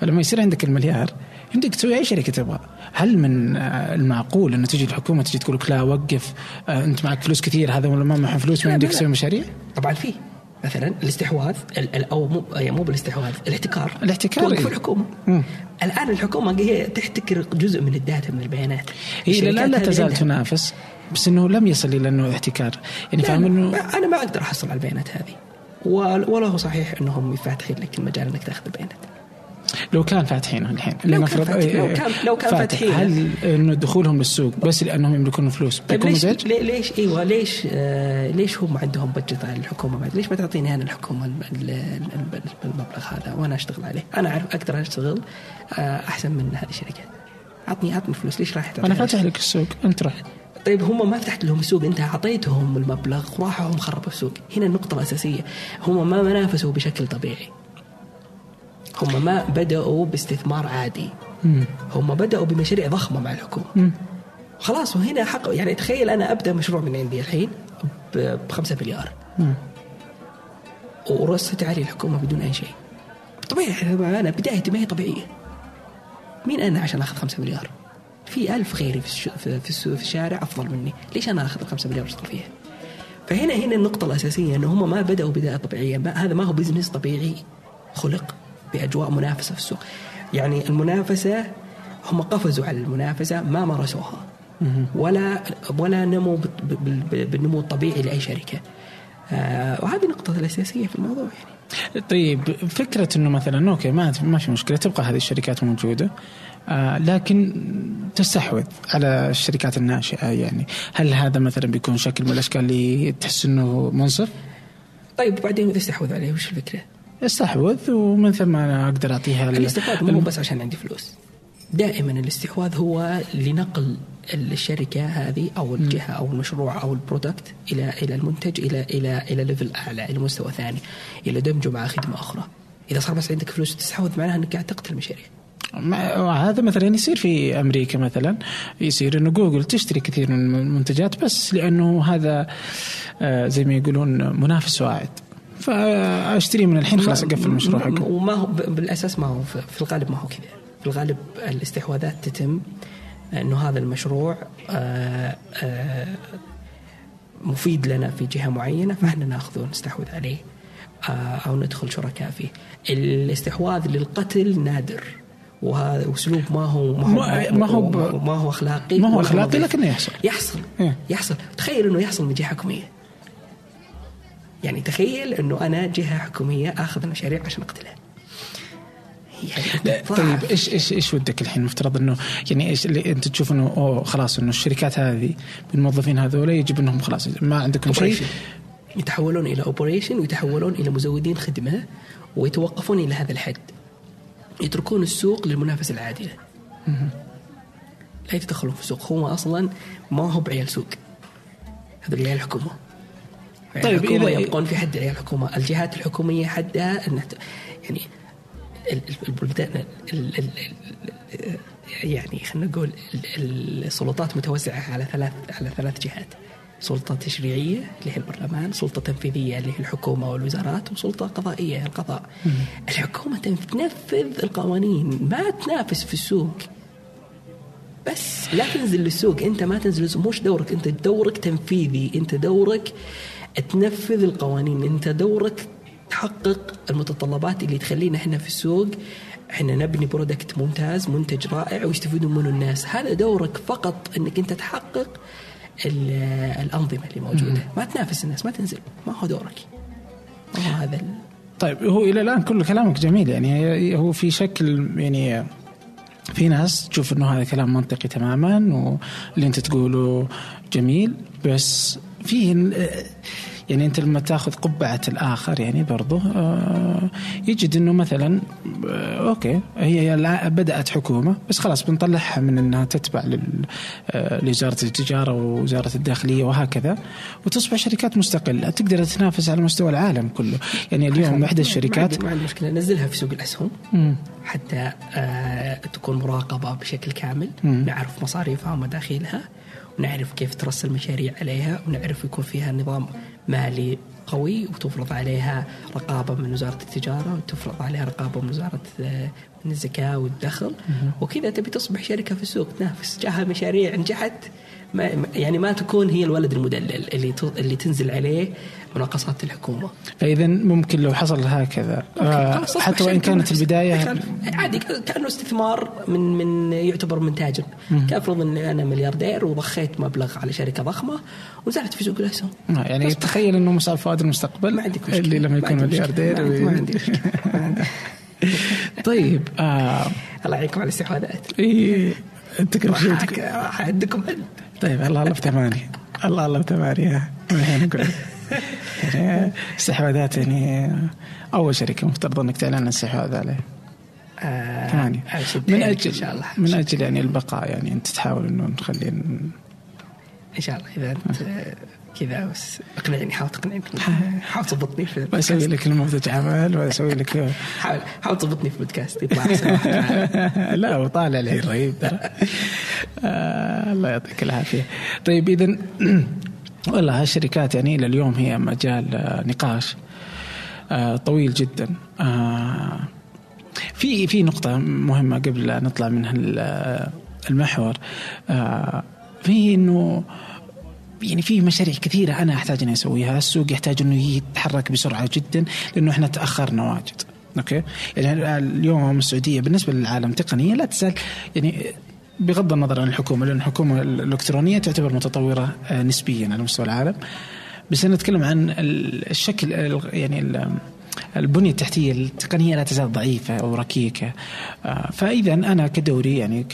فلما يصير عندك المليار يمديك تسوي أي شركة تبغى، هل من آه، المعقول إنه تجي الحكومة تجي تقول لك لا وقف آه، أنت معك فلوس كثير هذا ولا ما معه فلوس ما لا، يمديك لا، لا. تسوي مشاريع؟ طبعا في مثلا الاستحواذ ال- ال- أو مو يعني مو بالاستحواذ الاحتكار الاحتكار، توقف إيه. الحكومة مم. الآن الحكومة هي تحتكر جزء من الداتا من البيانات هي لا الشركات لا هذه تزال تنافس بس إنه لم يصل إلى إنه احتكار. يعني فاهم إنه أنا ما أقدر أحصل على البيانات هذه. ولا هو صحيح إنهم فاتحين لك المجال إنك تأخذ البيانات لو كان فاتحينه الحين. لو كان فاتح لو كان لو كان فاتحين. هل إنه دخولهم للسوق بس لأنهم يملكون فلوس؟ طيب ليش ليش إيوه ليش آه ليش هم عندهم بجت على الحكومة بعد؟ ليش ما تعطيني أنا الحكومة المبلغ هذا وأنا أشتغل عليه؟ أنا اعرف أقدر أشتغل آه أحسن من هذه الشركات. عطني عطني فلوس ليش راح أنا فاتح لك السوق أنت رحت طيب هم ما فتحت لهم السوق انت اعطيتهم المبلغ وراحوا هم خربوا السوق. هنا النقطة الأساسية. هم ما نافسوا بشكل طبيعي. هم ما بدأوا باستثمار عادي. هم بدأوا بمشاريع ضخمة مع الحكومة. خلاص وهنا حق يعني تخيل أنا أبدأ مشروع من عندي الحين بخمسة مليار. ورست علي الحكومة بدون أي شيء. طبيعي أنا بدايتي ما هي طبيعية. مين أنا عشان أخذ خمسة مليار؟ في ألف غيري في, في, في الشارع أفضل مني. ليش أنا أخذ الخمسة مليار وأشتغل فيها؟ فهنا هنا النقطة الأساسية أنه هم ما بدأوا بداية طبيعية. ما هذا ما هو بزنس طبيعي. خلق بأجواء منافسة في السوق. يعني المنافسة هم قفزوا على المنافسة ما مارسوها. ولا ولا نموا بالنمو الطبيعي لأي شركة. آه وهذه النقطة الأساسية في الموضوع يعني. طيب فكرة إنه مثلا أوكي ما ما في مشكلة تبقى هذه الشركات موجودة. لكن تستحوذ على الشركات الناشئة يعني هل هذا مثلا بيكون شكل من الأشكال اللي تحس إنه منصف؟ طيب وبعدين إذا استحوذ عليه وش الفكرة؟ استحوذ ومن ثم أنا أقدر أعطيها الاستحواذ مو بس عشان عندي فلوس دائما الاستحواذ هو لنقل الشركة هذه أو الجهة أو المشروع أو ال product إلى إلى المنتج إلى إلى إلى level أعلى إلى مستوى ثاني إلى دمجه مع خدمة أخرى إذا صار بس عندك فلوس تستحوذ معناها إنك قاعد تقتل المشاريع هذا مثلا يصير في أمريكا مثلا. يصير إنه جوجل تشتري كثير من المنتجات بس لأنه هذا آه، زي ما يقولون منافس واعد. فأشتري من الحين خلاص أقفل المشروع حقه وما هو بالأساس ما هو في الغالب ما هو كذا. في الغالب الاستحواذات تتم إنه هذا المشروع آه، آه، مفيد لنا في جهة معينة فإحنا ناخذه ونستحوذ عليه أو ندخل شركاء فيه. الاستحواذ للقتل نادر. وهذا اسلوب ما هو ما هو ما هو, ما هو أخلاقي ما هو أخلاقي لكنه يحصل. يحصل. إيه. يحصل. تخيل إنه يحصل من جهة حكومية. يعني تخيل إنه أنا جهة حكومية آخذ المشاريع عشان أقتلها. يعني طيب إيش إيش إيش ودك الحين مفترض انه يعني إيش اللي أنت تشوف إنه أوه خلاص إنه الشركات هذه بالموظفين هذول يجب إنهم خلاص ما عندكم شيء؟ يتحولون إلى اوبريشن ويتحولون إلى مزودين خدمة ويتوقفون إلى هذا الحد. يتركون السوق للمنافسة العادله لا يتدخلون في السوق. هم أصلا ما هو بعيال سوق. هذول عيال الحكومة. طيب الحكومة إذا يبقون في حد الحكومة. الجهات الحكومية حدها أن يعني البلدان يعني خلينا نقول السلطات متوزعة على ثلاث على ثلاث جهات. سلطة تشريعية اللي هي البرلمان سلطة تنفيذية اللي هي الحكومة والوزارات وسلطة قضائية القضاء. مم. الحكومة تنفذ القوانين ما تنافس في السوق. بس لا تنزل للسوق انت ما تنزل للسوق. مش دورك انت دورك تنفيذي انت دورك تنفذ القوانين انت دورك تحقق المتطلبات اللي تخلينا إحنا في السوق. إحنا نبني برودكت ممتاز منتج رائع ويستفيدون منه الناس. هذا دورك فقط انك انت تحقق الأنظمة اللي موجودة. ما تنافس الناس ما تنزل ما هو دورك. ما هو هذا طيب هو إلى الآن كل كلامك جميل يعني هو في شكل يعني في ناس تشوف إنه هذا كلام منطقي تماما واللي أنت تقوله جميل بس في يعني أنت لما تأخذ قبعة الآخر يعني برضه آه، يجد إنه مثلا آه، أوكي هي بدأت حكومة بس خلاص بنطلعها من إنها تتبع آه، لوزاره التجارة ووزارة الداخلية وهكذا وتصبح شركات مستقلة تقدر تنافس على مستوى العالم كله. يعني اليوم احدى الشركات ما عندي مشكلة. نزلها في سوق الأسهم حتى تكون مراقبة بشكل كامل نعرف مصاريفها ومداخيلها ونعرف كيف ترسل مشاريع عليها ونعرف يكون فيها نظام مالي قوي وتفرض عليها رقابة من وزارة التجارة وتفرض عليها رقابة من وزارة آه، من الزكاة والدخل. وكذا تبي تصبح شركة في السوق تنافس. جاها مشاريع نجحت ما يعني ما تكون هي الولد المدلل اللي اللي تنزل عليه مناقصات الحكومة. فاذا ممكن لو حصل هكذا. آه حتى وإن كانت البدايه عادي كأنه استثمار من من يعتبر من تاجر، كأفرض إني أنا ملياردير وضخيت مبلغ على شركة ضخمة ونزلت في سوق الأسهم. آه يعني تخيل إنه مصعب فؤاد المستقبل ما عندك مشكلة. اللي لما يكون ملياردير ما عندي مشكلة. طيب آه. الله يعينكم على الاستحواذات انت راح عندكم. طيب الله الله بثمانية الله الله بثمانية يعني استحواذات يعني أول شركة مفترض أنك تعلن عن الاستحواذ عليه. آه، أشد من أجل ان شاء الله. من أجل يعني البقاء يعني أنت تحاول أنه نخلي إن شاء الله. إذا انت آه، كذا بس اقنعني حاول تقنعني. حاول. تضبطني في بسوي لك نموذج عمل وأسوي لك حاول حاول تضبطني في البودكاست يطلع. لا وطالع لي. رهيب ترى الله يعطيك العافية. طيب اذا والله هالشركات يعني إلى اليوم هي مجال آه، نقاش آه، طويل جدا. آه، في في نقطة مهمة قبل لا نطلع من المحور. في إنه يعني في مشاريع كثيرة أنا أحتاج إني أسويها، السوق يحتاج إنه يتحرك بسرعة جدا لأنه إحنا تأخرنا واجد. أوكي؟ يعني اليوم السعودية بالنسبة للعالم تقنيا لا تزال يعني بغض النظر عن الحكومة لأن الحكومة الإلكترونية تعتبر متطورة آه، نسبيا على مستوى العالم. بس أنا أتكلم عن ال- الشكل ال- يعني ال- البنية التحتية التقنية لا تزال ضعيفة أو ركيكة آه، فإذا أنا كدوري يعني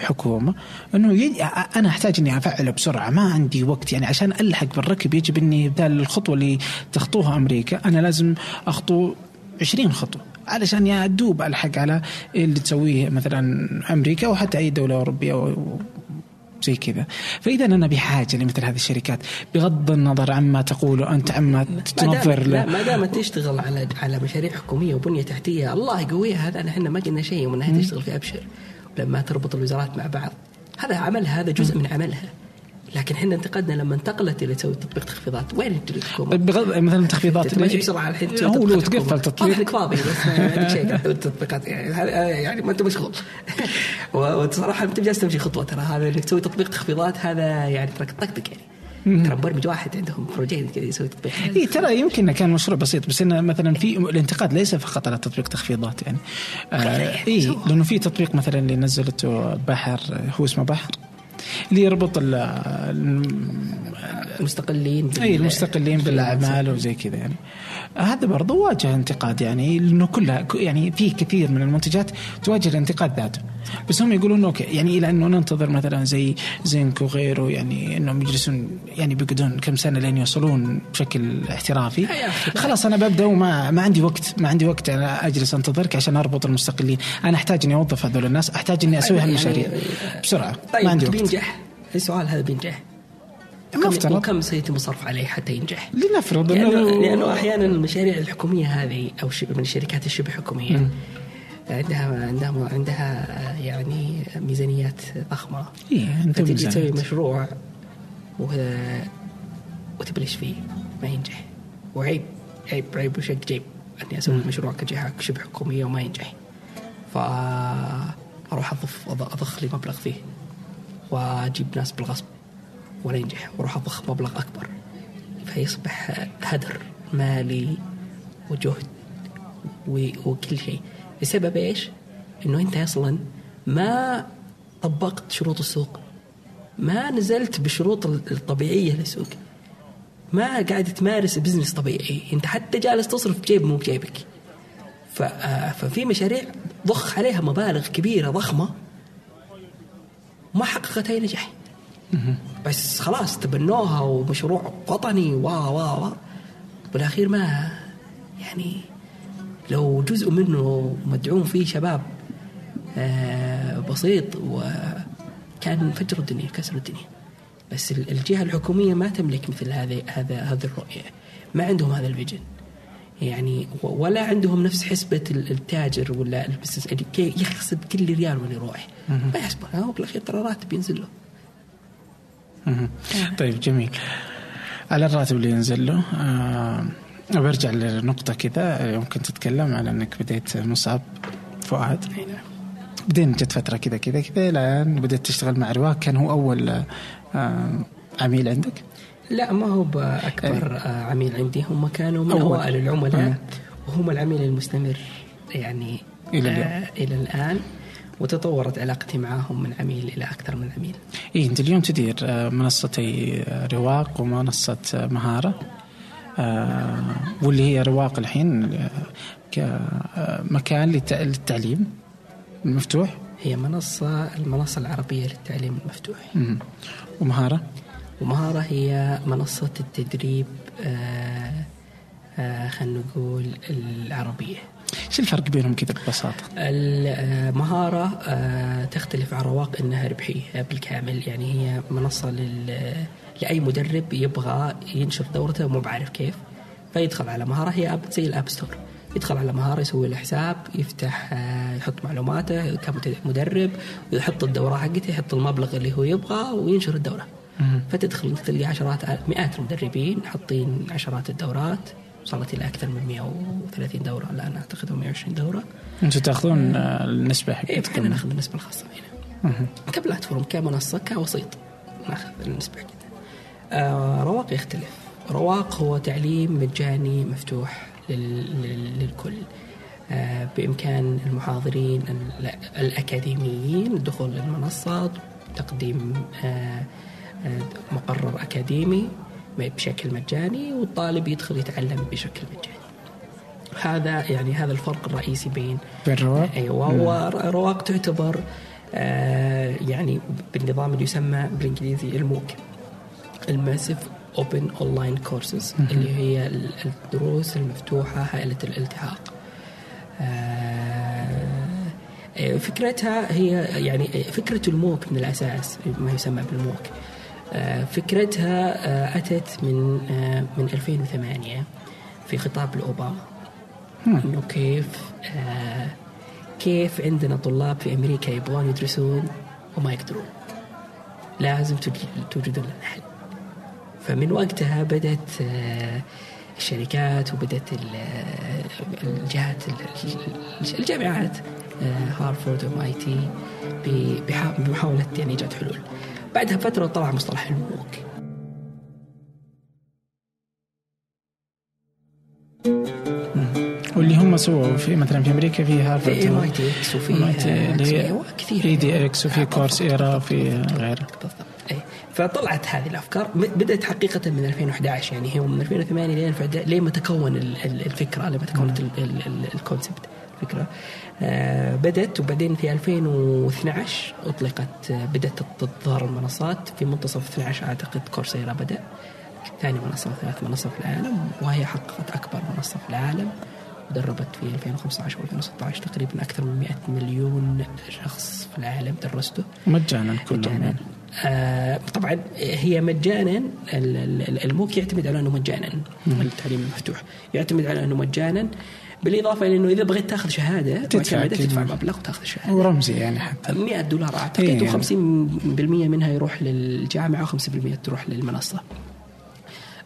كحكومة أنه ي- أنا أحتاج أني أفعله بسرعة ما عندي وقت يعني عشان ألحق بالركب يجب أني بدال الخطوة اللي تخطوها أمريكا أنا لازم أخطو 20 خطوة علشان يا دوب ألحق على اللي تسويه مثلا أمريكا أو حتى أي دولة أوروبية أو زي كذا. فاذا أنا بحاجة لمثل هذه الشركات بغض النظر عما تقول أنت عما تنظر لا له ما دام تشتغل على على مشاريع حكومية وبنية تحتية الله يقويها هذا إحنا ما قلنا شيء ومن النهايه تشتغل في أبشر. لما تربط الوزارات مع بعض. هذا عملها هذا جزء من عملها. لكن إحنا انتقدنا لما انتقلت إلى تسوي تطبيق تخفيضات. وين الحكومة؟ طيب بغض مثلا تخفيضات انت ماشي بسرعة الحين هو لو. تقفل تطبيق. إنك فاضي بس ما عندك شيء تطبيقات. يعني هذا يعني ما أنت مشغول. وصراحة أنت جالس تمشي خطوة ترى هذا إنك تسوي تطبيق تخفيضات هذا يعني تراك طقطق يعني. ترى مبرمج واحد عندهم project كذا يسوي تطبيق. إي ترى يمكن إنه كان مشروع بسيط بس إنه مثلا في الانتقاد ليس فقط على تطبيق تخفيضات يعني. آه إي لأنه في تطبيق مثلا اللي نزلته بحر هو اسمه بحر اللي يربط ال- المستقلين إي المستقلين بالأعمال وزي كذا يعني. هذا برضه واجه انتقاد يعني لأنه كلها يعني في كثير من المنتجات تواجه الانتقاد ذاته بس هم يقولون أوكي يعني إلى أنه ننتظر مثلا زي زنك وغيره يعني إنهم يجلسون يعني بيقعدون كم سنة لين يوصلون بشكل احترافي. خلاص أنا ببدأ وما ما عندي وقت ما عندي وقت أنا أجلس أنتظرك عشان أربط المستقلين. أنا أحتاج إني أوظف هذول الناس أحتاج إني أسوي يعني- هالمشاريع بسرعة طيب ما عندي وقت. بينجح. السؤال هذا بينجح. كم وكم سيتم الصرف عليه حتى ينجح؟ لنفرض لأنه انه لأنه أحيانا المشاريع الحكومية هذه أو شبه من الشركات الشبه حكومية عندها عندها عندها يعني ميزانيات ضخمة. إيه، فتجي ميزانية. تسوي مشروع و- وتبلش فيه ما ينجح. وعيب عيب عيب وشق جيب أني أسوي مشروع كجهة شبه حكومية وما ينجح. فاروح اضف أضخ لي مبلغ فيه. وأجيب ناس بالغصب. ولا ينجح وأروح اضخ مبلغ أكبر. فيصبح هدر مالي وجهد وكل شيء. بسبب إيش؟ إنه أنت أصلا ما طبقت شروط السوق. ما نزلت بالشروط الطبيعية للسوق. ما قاعد تمارس بزنس طبيعي. أنت حتى جالس تصرف بجيب مو بجيبك. آه، ففي مشاريع ضخ عليها مبالغ كبيرة ضخمة ما حققت أي نجاح. بس خلاص تبنوها ومشروع وطني وا وا وا بالاخير ما يعني لو جزء منه مدعوم فيه شباب آه، بسيط وكان فجروا الدنيا كسروا الدنيا. بس ال- الجهة الحكومية ما تملك مثل هذه هذا هذه الرؤية. ما عندهم هذا ال vision. يعني و- ولا عندهم نفس حسبة ال- التاجر ولا ال business كي يحسب كل ريال وين يروح. ما يحسبه هو بالاخير ترى راتب ينزل له. طيب جميل. على الراتب اللي ينزل له آه برجع لنقطة كذا يمكن تتكلم على إنك بديت مصعب فؤاد. نعم. بعدين جت فترة كذا كذا كذا الآن بدأت تشتغل مع رواق. كان هو أول آه عميل عندك؟ لا ما هو بأكبر آه، عميل عندي. هم كانوا من مم. العملاء وهم العميل المستمر يعني إلى اليوم. آه إلى الآن. وتطورت علاقتي معهم من عميل إلى أكثر من عميل. إيه أنت اليوم تدير آه، منصتي آه، رواق ومنصة آه، مهارة آه واللي هي رواق الحين كمكان للتعليم المفتوح؟ هي منصة المنصة العربية للتعليم المفتوح. ومهارة؟ ومهارة هي منصة التدريب خلينا نقول العربية. إيش الفرق بينهم كذا ببساطة؟ المهارة آه تختلف عن رواق انها ربحية بالكامل. يعني هي منصة لل لأي مدرب يبغى ينشر دورته ومو بعارف كيف فيدخل على مهارة. هي app زي ال App Store. يدخل على مهارة يسوي له حساب يفتح آه، يحط معلوماته كمدرب ويحط الدورة حقته يحط المبلغ اللي هو يبغاه وينشر الدورة. فتدخل تلقى عشرات مئات المدربين حاطين عشرات الدورات. وصلت إلى أكثر من 130 دورة الان أعتقد 120 دورة. أنتم تأخذون آه، النسبة حقتكم؟ إحنا نأخذ النسبة الخاصة فينا كبلاتفورم كمنصة كوسيط نأخذ النسبة حقتنا آه رواق يختلف. رواق هو تعليم مجاني مفتوح للكل. آه بإمكان المحاضرين الأكاديميين الدخول للمنصة تقديم آه مقرر أكاديمي. بشكل مجاني والطالب يدخل يتعلم بشكل مجاني. هذا يعني هذا الفرق الرئيسي بين بين رواق أيوه ورواق تعتبر آه يعني بالنظام اللي يسمى بالإنجليزي ال MOOC ال massive open online courses اللي هي الدروس المفتوحة هائلة الالتحاق. آه، فكرتها هي يعني فكرة الموك من الأساس ما يسمى بالموك آه، فكرتها آه، أتت من من 2008 في خطاب لاوباما إنه كيف كيف عندنا طلاب في أمريكا يبغون يدرسون وما يقدرون. لازم توجد لنا حل. فمن وقتها بدأت آه، الشركات وبدأت الجهات الجامعات آه، هارفورد و MIT بمحاولة يعني إيجاد حلول. بعدها فترة طلع مصطلح ال MOOC واللي هم سووا في مثلا في أمريكا في هارفرد في MITx وفي كثير. edX وفي كورس إيرا وفي غيره. بالضبط. فطلعت هذه الأفكار. بدأت حقيقة من 2011 يعني هي من 2008 لين لين ما تكون الفكرة لما تكونت الكونسبت. الفكرة آه بدأت وبعدين في 2012 أطلقت بدأت تظهر المنصات. في منتصف 12 أعتقد كورسيرا بدأ ثاني منصه وثالث منصه في العالم وهي حققت أكبر منصه في العالم دربت في 2015 و 2016 تقريبا أكثر من 100 مليون شخص في العالم درسته. مجانا كلهم. آه طبعا هي مجانا الموك يعتمد على أنه مجانا. التعليم المفتوح يعتمد على أنه مجانا. بالإضافة إلى إنه إذا بغيت تأخذ شهادة تدفع تدفع مبلغ وتأخذ شهادة ورمزي يعني حتى 100 دولار أعتقد إيه يعني. و50% منها يروح للجامعة و50% تروح للمنصة.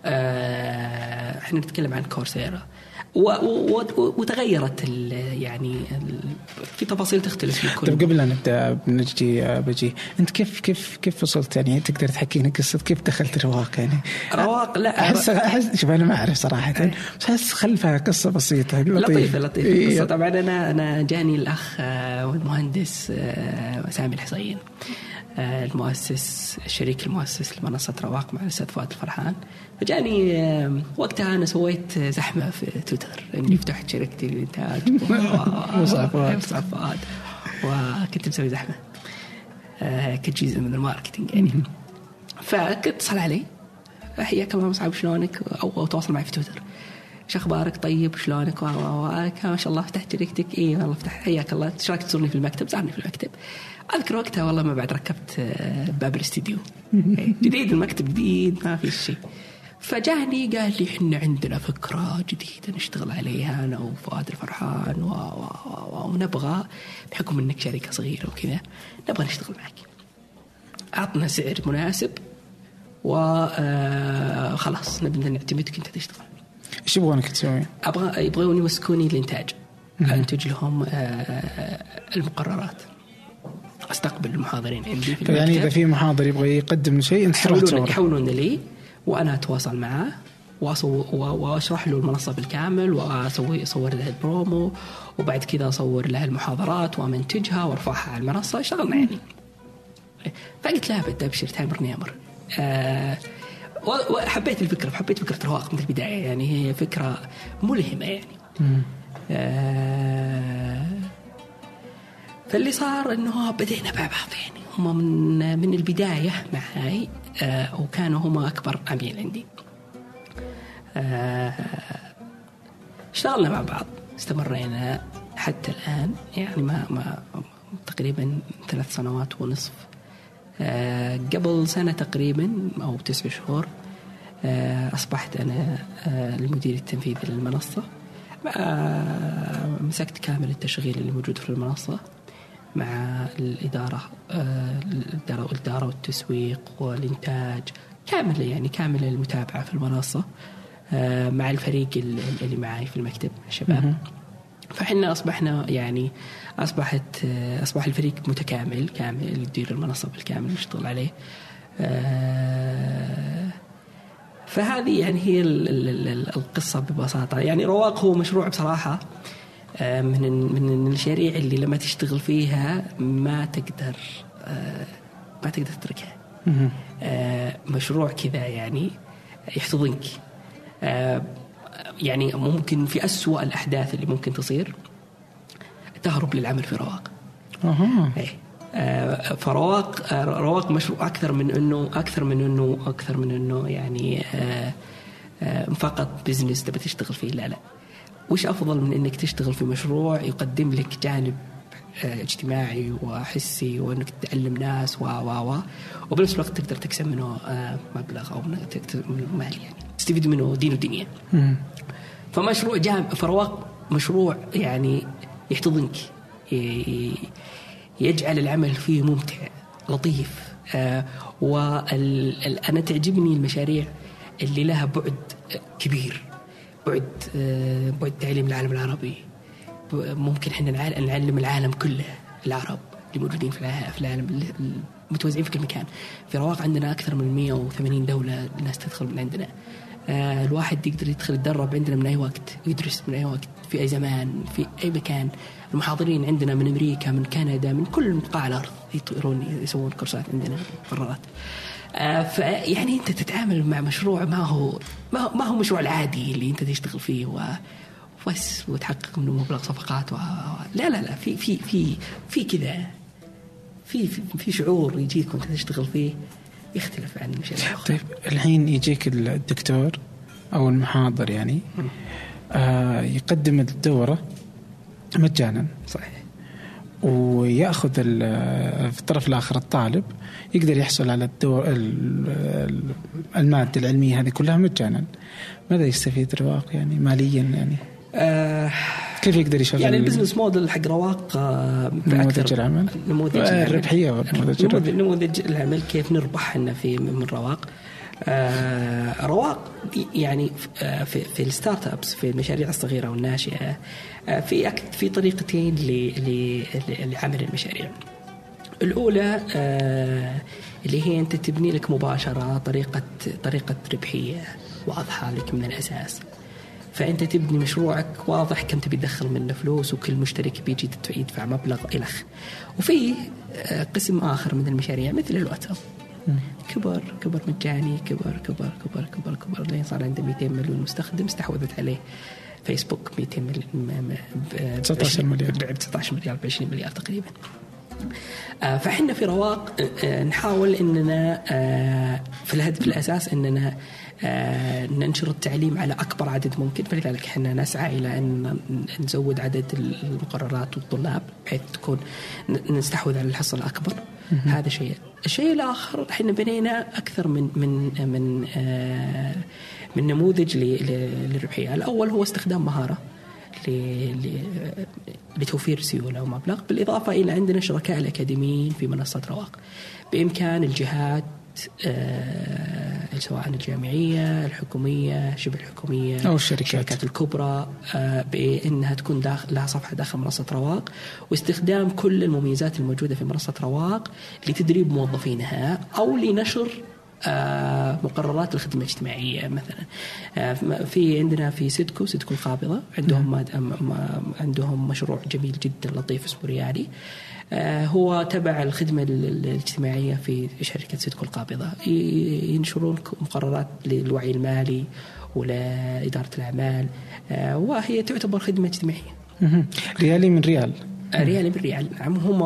آه إحنا نتكلم عن كورسيرا وتغيرت يعني في تفاصيل تختلف لكل طيب قبل لا نبدأ بنجي بجي. أنت كيف كيف كيف وصلت؟ يعني تقدر تحكي لنا قصة كيف دخلت رواق يعني؟ رواق لا احس احس شوف أنا ما أعرف صراحة. إيه. بس أحس خلفها قصة بسيطة لطيفة. لطيفة إيه. طبعا أنا أنا جاني الأخ آه، والمهندس آه، سامي الحصين المؤسس الشريك المؤسس لمنصة رواق مع الأستاذ فؤاد الفرحان. فجاني وقتها أنا سويت زحمة في تويتر إني فتحت شركتي للإنتاج. مصعب فؤاد. وكنت مسوي زحمة آه، كجزء من ال marketing يعني. فكنت اتصل علي حياك الله مصعب شلونك؟ أو تواصل معي في تويتر. إيش أخبارك؟ طيب شلونك؟ ما شاء الله فتحت شركتك اي والله فتحت. حياك الله. إيش رايك تزورني في المكتب؟ زارني في المكتب. أذكر وقتها والله ما بعد ركبت آه، باب الاستديو. جديد المكتب جديد ما في شيء. فجاني قال لي إحنا عندنا فكرة جديدة نشتغل عليها أنا وفؤاد الفرحان. و... و... و... ونبغى بحكم إنك شركة صغيرة وكذا نبغى نشتغل معك. اعطنا سعر مناسب وخلاص آه، نبدأ نعتمدك أنت تشتغل. إيش يبغونك تسوي؟ أبغى يبغون يمسكوني الإنتاج. أنتج لهم آه، المقررات. أستقبل المحاضرين. عندي في يعني إذا في محاضر يبغى يقدم شيء أنت يحولون يحولون لي وأنا أتواصل معاه وأشرح له المنصه بالكامل واسوي أصور له البرومو وبعد كذا أصور له المحاضرات وامنتجها وأرفعها على المنصة اشتغلنا يعني فقلت بد أبشر تامرني أمر آه وحبيت الفكرة حبيت فكرة رواق من البداية يعني هي فكرة ملهمة يعني. آه فاللي صار إنه بدينا مع بعض يعني. هم من من البداية معي آه وكانوا هم أكبر عميل عندي. آه اشتغلنا مع بعض استمرينا حتى الآن يعني ما ما تقريبا ثلاث سنوات ونصف. قبل سنة تقريبا أو تسع شهور آه أصبحت أنا آه المدير التنفيذي للمنصه مسكت كامل التشغيل اللي موجود في المنصة مع الإدارة الإدارة والتسويق والإنتاج كامل يعني كامل المتابعة في المنصة مع الفريق اللي معي في المكتب الشباب. فحنا أصبحنا يعني أصبحت أصبح الفريق متكامل كامل يدير المنصة بالكامل يشتغل عليه. فهذه يعني هي القصة ببساطة. يعني رواق هو مشروع بصراحة. من من المشاريع اللي لما تشتغل فيها ما تقدر ما تقدر تتركها. مشروع كذا يعني يحتضنك. يعني ممكن في أسوأ الأحداث اللي ممكن تصير تهرب للعمل في رواق. أها. فرواق رواق مشروع أكثر من إنه أكثر من إنه أكثر من إنه يعني فقط بزنس تبي تشتغل فيه. لا لا. وش أفضل من إنك تشتغل في مشروع يقدم لك جانب اجتماعي وحسي وإنك تعلم ناس و و و وبنفس الوقت تقدر تكسب منه مبلغ أو مال يعني. تستفيد منه دين ودنيا فمشروع جام فرواق مشروع يعني يحتضنك يجعل العمل فيه ممتع لطيف آه وأنا تعجبني المشاريع اللي لها بعد كبير بعد آه بعد تعليم العالم العربي. ممكن إحنا نعلم العالم كله العرب اللي موجودين في العالم متوزعين في كل مكان. في رواق عندنا أكثر من 180 دولة الناس تدخل من عندنا. الواحد يقدر يدخل يتدرب عندنا من أي وقت ويدرس من أي وقت في أي زمان في أي مكان. المحاضرين عندنا من أمريكا من كندا من كل قاع الأرض يطيرون يسوون كورسات عندنا مقررات آه فيعني أنت تتعامل مع مشروع ما هو ما هو, مشروع العادي اللي أنت تشتغل فيه و بس وتحقق منه مبلغ صفقات و... لا لا لا في في في في كذا. في, في شعور يجيك وأنت تشتغل فيه. يختلف عن المشاريع طيب الحين يجيك الدكتور أو المحاضر يعني آه يقدم الدورة مجانا. صحيح. ويأخذ في الطرف الآخر الطالب يقدر يحصل على الدور المادة العلمية هذه كلها مجانا. ماذا يستفيد رواق يعني ماليا يعني؟ آه كيف يقدر يشغل يعني ال business model حق رواق آه نموذج العمل. نموذج الربحية ونموذج نموذج, نموذج العمل كيف نربح إحنا في من رواق. آه رواق يعني في, في ال startups في المشاريع الصغيرة والناشئة آه في في طريقتين لعمل المشاريع. الأولى آه اللي هي أنت تبني لك مباشرة طريقه طريقة ربحية واضحة لك من الأساس. فأنت تبني مشروعك واضح كم تبي تدخل منه فلوس وكل مشترك بيجي يدفع مبلغ الخ وفي قسم آخر من المشاريع مثل الواتساب كبر كبر مجاني كبر كبر كبر كبر كبر. لين صار عنده 200 مليون مستخدم استحوذت عليه فيسبوك 200 مليون 19 مليار ب 19 مليار. ب 20 مليار تقريبا. فإحنا في رواق نحاول إننا في الهدف الأساس إننا ننشر التعليم على أكبر عدد ممكن فلذلك إحنا نسعى إلى أن نزود عدد المقررات والطلاب بحيث تكون نستحوذ على الحصة الأكبر. هذا شيء. الشيء الآخر إحنا بنينا أكثر من من من من نموذج للربحية. الأول هو استخدام مهارة لتوفير سيولة ومبلغ بالإضافة إلى عندنا شركاء الأكاديميين في منصه رواق. بإمكان الجهات آه سواء الجامعية الحكومية شبه الحكومية أو الشركات. الشركات الكبرى آه بإنها تكون داخل لها صفحة داخل منصة رواق. واستخدام كل المميزات الموجودة في منصة رواق لتدريب موظفينها أو لنشر آه، مقررات الخدمة الاجتماعية مثلا. آه، في عندنا في سيدكو سيدكو القابضة عندهم عندهم مشروع جميل جدا لطيف اسمه ريالي. هو تبع الخدمة الاجتماعية في شركة سيدكو القابضة ينشرون مقررات للوعي المالي ولإدارة الأعمال. وهي تعتبر خدمة اجتماعية. ريالي من ريال. ريالي من ريال. نعم هم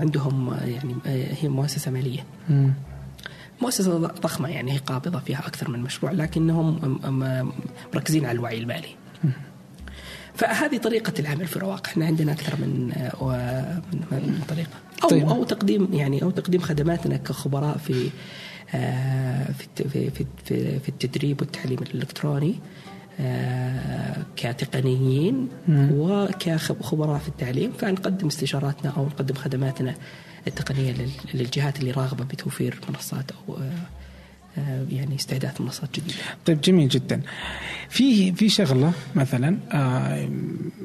عندهم يعني هي مؤسسة مالية. مؤسسة ضخمة يعني هي قابضة فيها أكثر من مشروع لكنهم مركزين على الوعي المالي فهذه طريقة العمل في رواق إحنا عندنا أكثر من من طريقة. أو طيب. أو تقديم يعني أو تقديم خدماتنا كخبراء في في في في, في التدريب والتعليم الإلكتروني كتقنيين وكخبراء في التعليم. فنقدم استشاراتنا أو نقدم خدماتنا التقنية للجهات اللي راغبة بتوفير منصات أو آه، يعني استعداد منصات جديدة. طيب جميل جدا. في في شغلة مثلا آه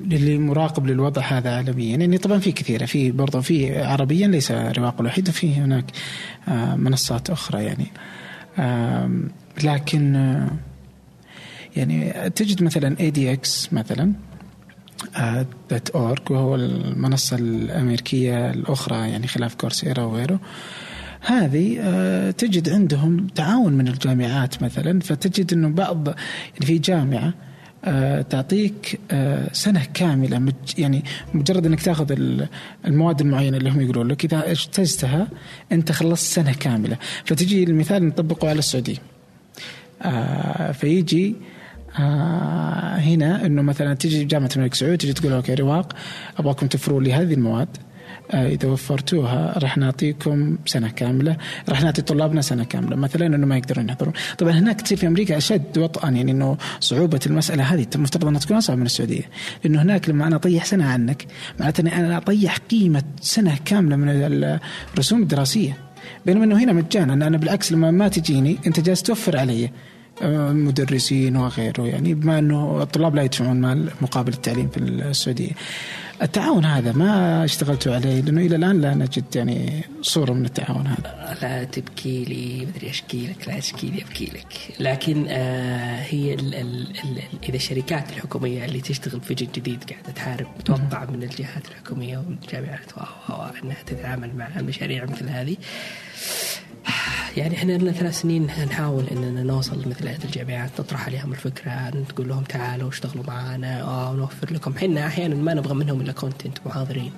للي مراقب للوضع هذا عالميا يعني طبعا في كثيرة في برضه في عربيا ليس رواق الوحيد وفي هناك آه منصات أخرى يعني آه لكن آه يعني تجد مثلا اي دي إكس مثلا دوت اورج وهو المنصة الأمريكية الأخرى يعني خلاف كورسيرا وغيره. هذه آه، تجد عندهم تعاون من الجامعات مثلا فتجد إنه بعض يعني في جامعة آه، تعطيك آه، سنة كاملة يعني مجرد إنك تاخذ المواد المعينة اللي هم يقولون لك إذا اجتزتها أنت خلصت سنة كاملة. فتجي المثال نطبقه على السعودية. فيجي آه هنا إنه مثلا تجي جامعة الملك سعود تجي تقول أوكي رواق أبغاكم توفروا لي هذه المواد. آه إذا وفرتوها راح نعطيكم سنة كاملة راح نعطي طلابنا سنة كاملة مثلا إنه ما يقدرون يحضرون. طبعا هناك تصير في أمريكا أشد وطئا يعني إنه صعوبة المسألة هذه المفترض أنها تكون أصعب من السعودية. لأنه هناك لما أنا أطيح سنة عنك معناته إني أنا أطيح قيمة سنة كاملة من الرسوم الدراسية. بينما إنه هنا مجانا أنا بالعكس لما ما تجيني أنت جالس توفر علي. مدرسين وغيره يعني بما أنه الطلاب لا يدفعون مال مقابل التعليم في السعودية. التعاون هذا ما اشتغلتوا عليه لأنه إلى الآن لا نجد يعني صورة من التعاون هذا. لا تبكي لي مدري أشكي لك لا أشكي لي أبكي لك، لكن آه هي ال ال ال إذا الشركات الحكومية اللي تشتغل في جد جديد قاعدة تحارب متوقع من الجهات الحكومية والجامعات إنها تتعامل مع مشاريع مثل هذه. يعني إحنا لنا ثلاث سنين نحاول إننا نوصل لمثل هذه الجامعات نطرح عليهم الفكرة نقول لهم تعالوا اشتغلوا معنا آه نوفر لكم. إحنا أحيانا ما نبغى منهم إلا كونتنت محاضرين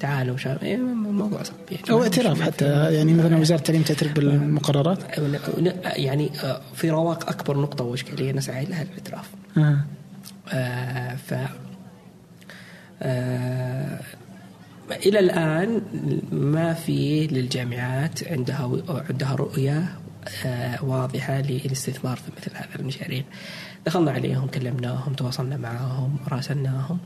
تعالوا شاب إيه الموضوع صعب يعني. أو اعتراف حتى يعني مثلا وزارة التعليم تعترف بالمقررات؟ يعني آه، في رواق أكبر نقطة واشكاليه نسعى لها الاعتراف. آه. آه ف آه إلى الآن ما في للجامعات عندها عندها رؤية آه، واضحة للاستثمار في مثل هذه المشاريع. دخلنا عليهم كلمناهم تواصلنا معهم راسلناهم.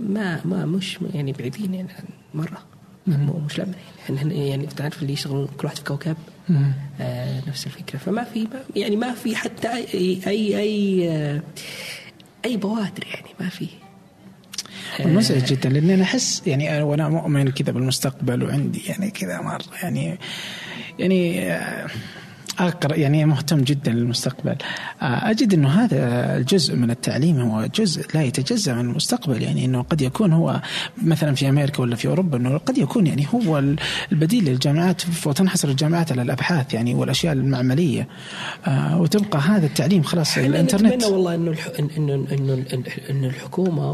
ما ما مش يعني بعيدين يعني مرة. مو مش لما يعني. يعني تعرف اللي يشتغل كل واحد في كوكب. آه نفس الفكرة. فما في يعني ما في حتى اي اي اي, آه، أي بوادر يعني ما في. مزعج جدا لاني أنا أحس يعني وأنا مؤمن كذا بالمستقبل وعندي يعني كذا مرة. يعني يعني أقرأ يعني مهتم جدا للمستقبل. آه، أجد أنه هذا الجزء من التعليم هو جزء لا يتجزأ من المستقبل. يعني أنه قد يكون هو مثلا في أمريكا ولا في أوروبا أنه قد يكون يعني هو البديل للجامعات وتنحصر الجامعات على الأبحاث يعني والأشياء المعملية. آه، وتبقى هذا التعليم خلاص الإنترنت. نتمنى والله أنه إنه إنه إنه الحكومة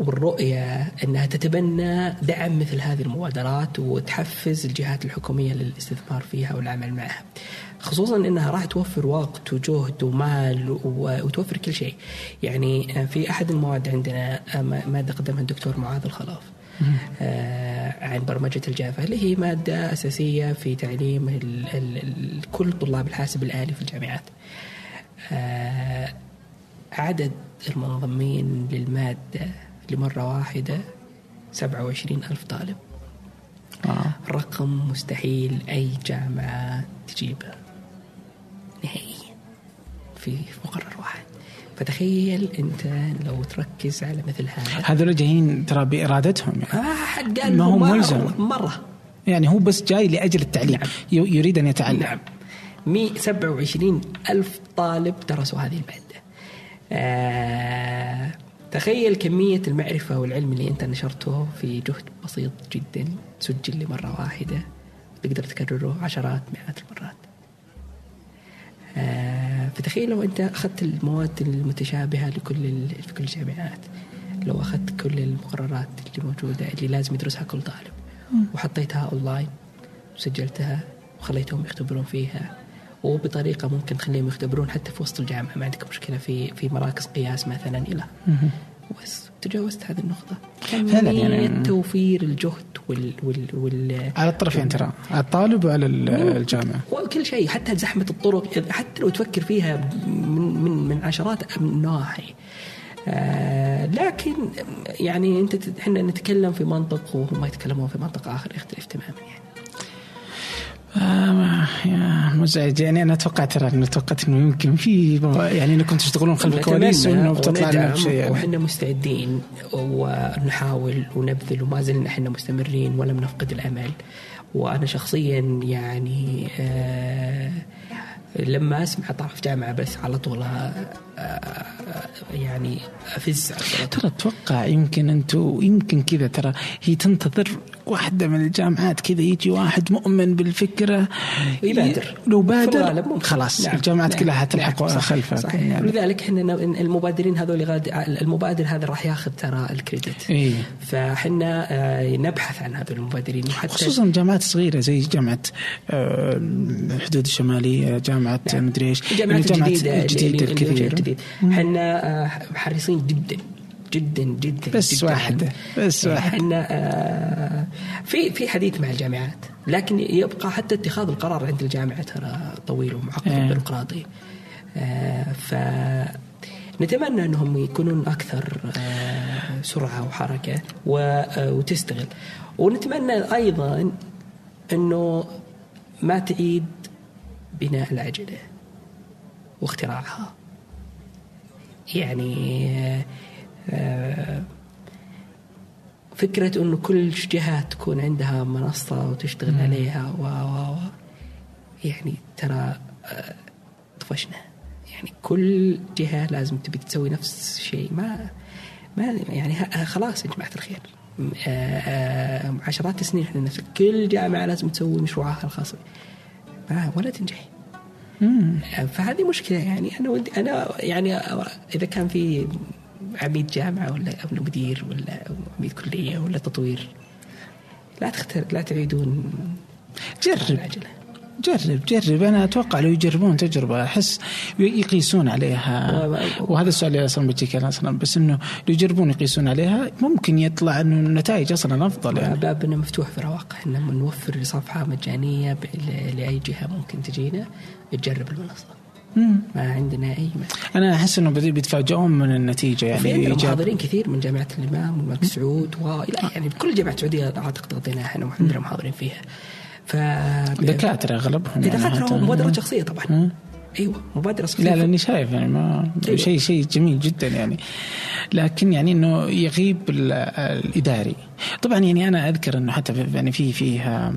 والرؤية أنها تتبنى دعم مثل هذه المبادرات وتحفز الجهات الحكومية للاستثمار فيها والعمل معها. خصوصا إنها راح توفر وقت وجهد ومال وتوفر كل شيء. يعني في أحد المواد عندنا ماده قدمها الدكتور معاذ الخلاف آه عن برمجة الجافا اللي هي مادة أساسية في تعليم ال ال ال كل طلاب الحاسب الآلي في الجامعات. آه عدد المنضمين للمادة لمرة واحدة 27 ألف طالب. آه. رقم مستحيل أي جامعة تجيبه نهائيا. في مقرر واحد. فتخيل أنت لو تركز على مثل هذا. هذول جايين ترى بإرادتهم يعني. آه حد قال ما هو ملزم. مرة. يعني هو بس جاي لأجل التعليم. نعم. يريد أن يتعلم. نعم. مي 27 ألف طالب درسوا هذه المادة. آه تخيل كمية المعرفة والعلم اللي أنت نشرته في جهد بسيط جدا سجل لمرة واحدة تقدر تكرره عشرات مئات المرات. آه فتخيل لو أنت أخذت المواد المتشابهة لكل في كل الجامعات لو أخذت كل المقررات اللي موجودة اللي لازم يدرسها كل طالب وحطيتها أونلاين وسجلتها وخليتهم يختبرون فيها وبطريقة ممكن تخليهم يختبرون حتى في وسط الجامعة. ما عندك مشكلة في في مراكز قياس مثلا إلى. بس تجاوزت هذه النقطة. فعلا يعني توفير الجهد وال وال وال على الطرفين ترى. على الطالب وعلى الجامعة. وكل شيء حتى زحمة الطرق. حتى لو تفكر فيها من من من عشرات النواحي آه لكن يعني أنت إحنا نتكلم في منطق وهم يتكلمون في منطق آخر يختلف تماما يعني. آه مزعج. يعني أنا توقعت ترى انه توقعت إنه يمكن في يعني انكم تشتغلون خلف الكواليس وإنه بتطلع لنا بشيء يعني. وحنا مستعدين ونحاول ونبذل وما زلنا إحنا مستمرين ولم نفقد الأمل. وأنا شخصيا يعني آه لما أسمع طرف جامعة بس على طول آه، آه، يعني أفز ترى أتوقع يمكن أنتم يمكن كذا ترى هي تنتظر واحدة من الجامعات كذا يجي واحد مؤمن بالفكرة يبادر لو بادر خلاص نعم. الجامعات نعم. كلها حتلحق نعم. خلفه صحيح يعني. لذلك إحنا المبادرين هذول غاد المبادر هذا راح ياخذ ترى الكريدت إيه؟ فاحنا آه، نبحث عن هذول المبادرين وحتى خصوصا جامعات صغيرة زي جامعة الحدود الشمالية جامعة نعم. مدري إيش الجامعات الجديدة الجديده الكثير إحنا حريصين جدا جدا جدا بس جداً. واحدة بس يعني واحدة. إحنا آه في في حديث مع الجامعات لكن يبقى حتى اتخاذ القرار عند الجامعة ترى طويل ومعقد آه. بيروقراطي آه ف نتمنى أنهم يكونون أكثر آه سرعة وحركة وتستغل. ونتمنى أيضا إنه ما تعيد بناء العجلة واختراعها. يعني فكرة أنه كل جهة تكون عندها منصة وتشتغل مم. عليها و و يعني ترى آه، طفشنا. يعني كل جهة لازم تبي تسوي نفس الشيء. ما ما يعني خلاص يا جماعة الخير. آه، عشرات السنين إحنا نفس كل جامعة لازم تسوي مشروعها الخاص. ما ولا تنجح. فهذه مشكلة. يعني أنا ودي أنا يعني إذا كان في عميد جامعة ولا أو مدير ولا عميد كلية ولا تطوير. لا تختار لا تعيدون. جرب. جرب جرب. أنا أتوقع لو يجربون تجربة أحس يقيسون عليها. وهذا السؤال اللي أصلا بيجيك أصلا بس إنه لو يجربون يقيسون عليها ممكن يطلع إنه النتائج أصلا افضل يعني. بابنا مفتوح في رواق إحنا نوفر صفحه مجانية لأي جهة ممكن تجينا. تجرب المنصة. ما عندنا اي مشكله أنا أحس إنه بيتفاجئون من النتيجة يعني في محاضرين كثير من جامعة الإمام والملك سعود والى يعني بكل الجامعات السعودية أعتقد غطيناها إحنا عندنا محاضرين فيها. ف دكاترة أغلبهم دكاترة يعني مبادره شخصية طبعا. أيوه مبادرة شخصية. لا لأني شايف يعني ما أيوة. شيء شيء جميل جدا يعني. لكن يعني إنه يغيب الإداري. طبعا يعني أنا أذكر إنه حتى يعني في فيها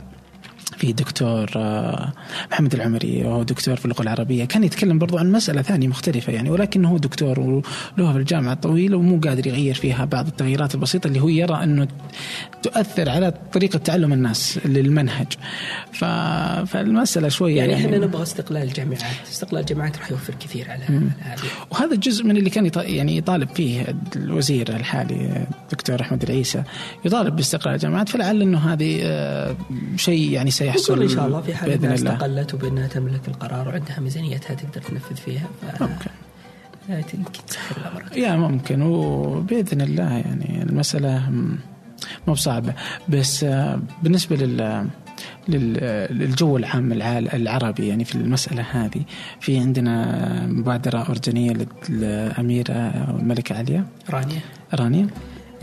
في دكتور آه، محمد العمري وهو دكتور في اللغة العربية. كان يتكلم برضو عن مسألة ثانية مختلفة يعني ولكن هو دكتور وله في الجامعة طويله ومو قادر يغير فيها بعض التغييرات البسيطة اللي هو يرى أنه تؤثر على طريقة تعلم الناس للمنهج. ف... فالمسألة شوية يعني, يعني إحنا نبغى استقلال الجامعات استقلال الجامعات راح يوفر كثير على هذه. وهذا جزء من اللي كان يعني يطالب فيه الوزير الحالي الدكتور أحمد العيسى يطالب باستقلال الجامعات فلعل إنه هذه آه، شيء يعني سيحصل. يحصل إن شاء الله في حال انها استقلت وبإنها تملك القرار وعندها ميزانيتها تقدر تنفذ فيها. ممكن. يمكن تسهل الأمر. يا ممكن وبإذن الله يعني المسألة مو بصعبة. بس آه، بالنسبة لل للجو العام العربي يعني في المسألة هذه في عندنا مبادرة أردنية للأميرة الملكة عليا؟ رانيا. رانيا؟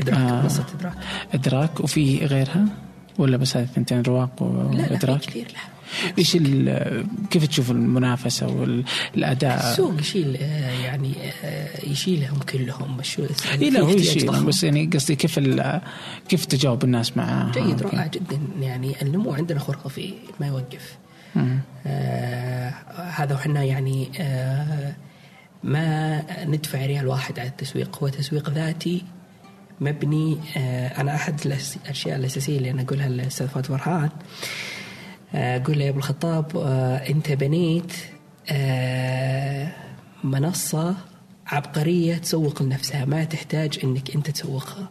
إدراك آه. إدراك. إدراك وفي غيرها؟ ولا بس هذه الثنتين رواق وإدراك؟ كثير لا إيش كيف تشوف المنافسة والأداء؟ السوق يشيل يعني يشيلهم كلهم. مش اي لا هو يشيلهم. بس يعني قصدي كيف كيف تجاوب الناس معاه؟ جيد رائع جدا. يعني النمو عندنا خرافي ما يوقف. آه هذا وحنا يعني آه ما ندفع ريال واحد على التسويق. هو تسويق ذاتي مبني آه أنا أحد الأشياء الأساسية اللي أنا أقولها للأستاذ فؤاد فرحان آه، أقول له يا أبو الخطاب آه أنت بنيت آه منصة عبقرية تسوق لنفسها ما تحتاج إنك أنت تسوقها.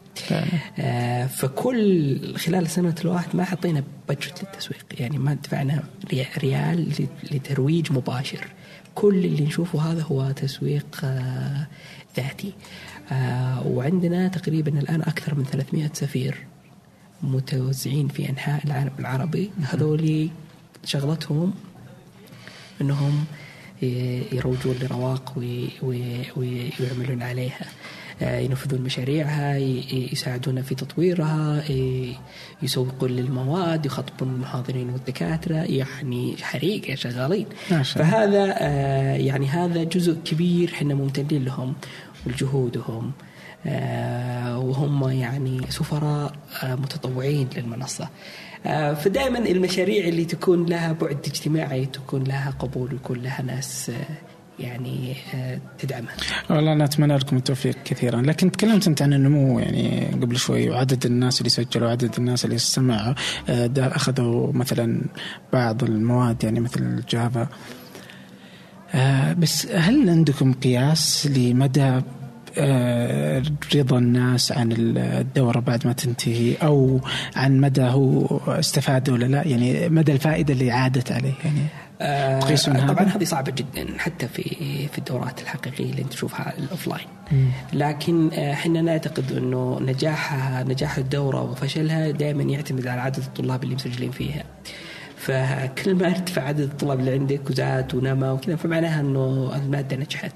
آه فكل خلال سنة الواحد ما حطينا بجت للتسويق يعني ما دفعنا ريال لترويج مباشر. كل اللي نشوفه هذا هو تسويق آه ذاتي. آه وعندنا تقريبا الآن أكثر من 300 سفير متوزعين في أنحاء العالم العربي. هذول شغلتهم إنهم يروجون لرواق ويعملون عليها. آه، ينفذون مشاريعها يساعدون في تطويرها يسوقون للمواد يخاطبون المحاضرين والدكاترة يعني حريقة شغالين. فهذا آه، يعني هذا جزء كبير إحنا ممتنين لهم. ولجهودهم آه، وهم يعني سفراء آه، متطوعين للمنصة آه، فدائما المشاريع اللي تكون لها بعد اجتماعي تكون لها قبول ويكون لها ناس يعني تدعمها. والله أنا أتمنى لكم التوفيق كثيرا، لكن تكلمت أنت عن النمو يعني قبل شوي وعدد الناس اللي سجلوا وعدد الناس اللي استمعوا أخذوا مثلا بعض المواد يعني مثل Java. بس هل عندكم قياس لمدى رضا الناس عن الدورة بعد ما تنتهي أو عن مدى هو استفاد ولا لا؟ يعني مدى الفائدة اللي عادت عليه يعني آه طبعا هذه صعبة جدا حتى في في الدورات الحقيقية اللي أنت تشوفها ال offline لكن آه، إحنا نعتقد إنه نجاحها نجاح الدورة وفشلها دائما يعتمد على عدد الطلاب اللي مسجلين فيها. فكل ما أرتفع عدد الطلاب اللي عندك وزاد ونما وكذا فمعناها إنه المادة نجحت.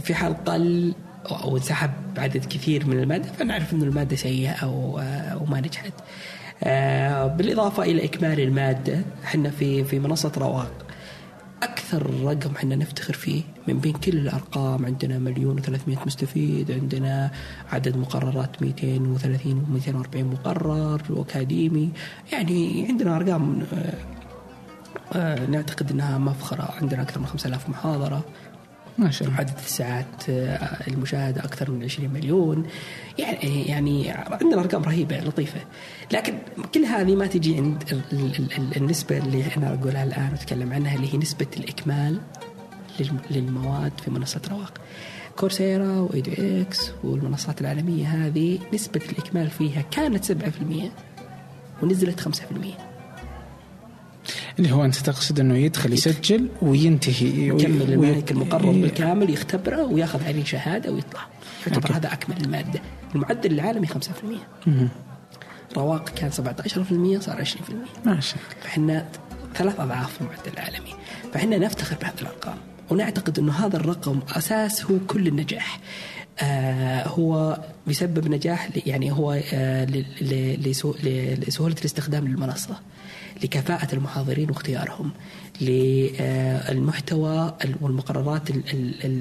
في حال قل أو انسحب عدد كثير من المادة فنعرف إنه المادة سيئة أو أو ما نجحت. آه، بالإضافة إلى إكمال المادة إحنا في في منصة رواق. أكثر رقم إحنا نفتخر فيه من بين كل الأرقام عندنا مليون و300 مستفيد عندنا عدد مقررات 230 و240 مقرر وأكاديمي. يعني عندنا أرقام آه، آه، نعتقد إنها مفخرة. عندنا أكثر من 5000 محاضرة. ما شاء الله. عدد الساعات آه، المشاهدة أكثر من 20 مليون. يعني يعني عندنا أرقام رهيبة لطيفة. لكن كل هذه ما تجي عند النسبة اللي أنا اقولها الآن واتكلم عنها اللي هي نسبة الإكمال للمواد في منصة رواق. كورسيرا وإيدو إكس والمنصات العالمية هذه نسبة الإكمال فيها كانت 7% ونزلت 5% اللي هو أنت تقصد أنه يدخل يسجل وينتهي يكمل المنهج المقرر بالكامل يختبره وياخذ عليه شهادة ويطلع. يعتبر هذا أكمل المادة. المعدل العالمي 5% رواق كان 17% صار 20% ما شاء الله. فإحنا ثلاث أضعاف المعدل العالمي. فإحنا نفتخر بهذه الأرقام ونعتقد أنه هذا الرقم أساس هو كل النجاح. آه هو بيسبب نجاح يعني هو آه لسهولة الاستخدام للمنصة. لكفاءة المحاضرين واختيارهم للمحتوى والمقررات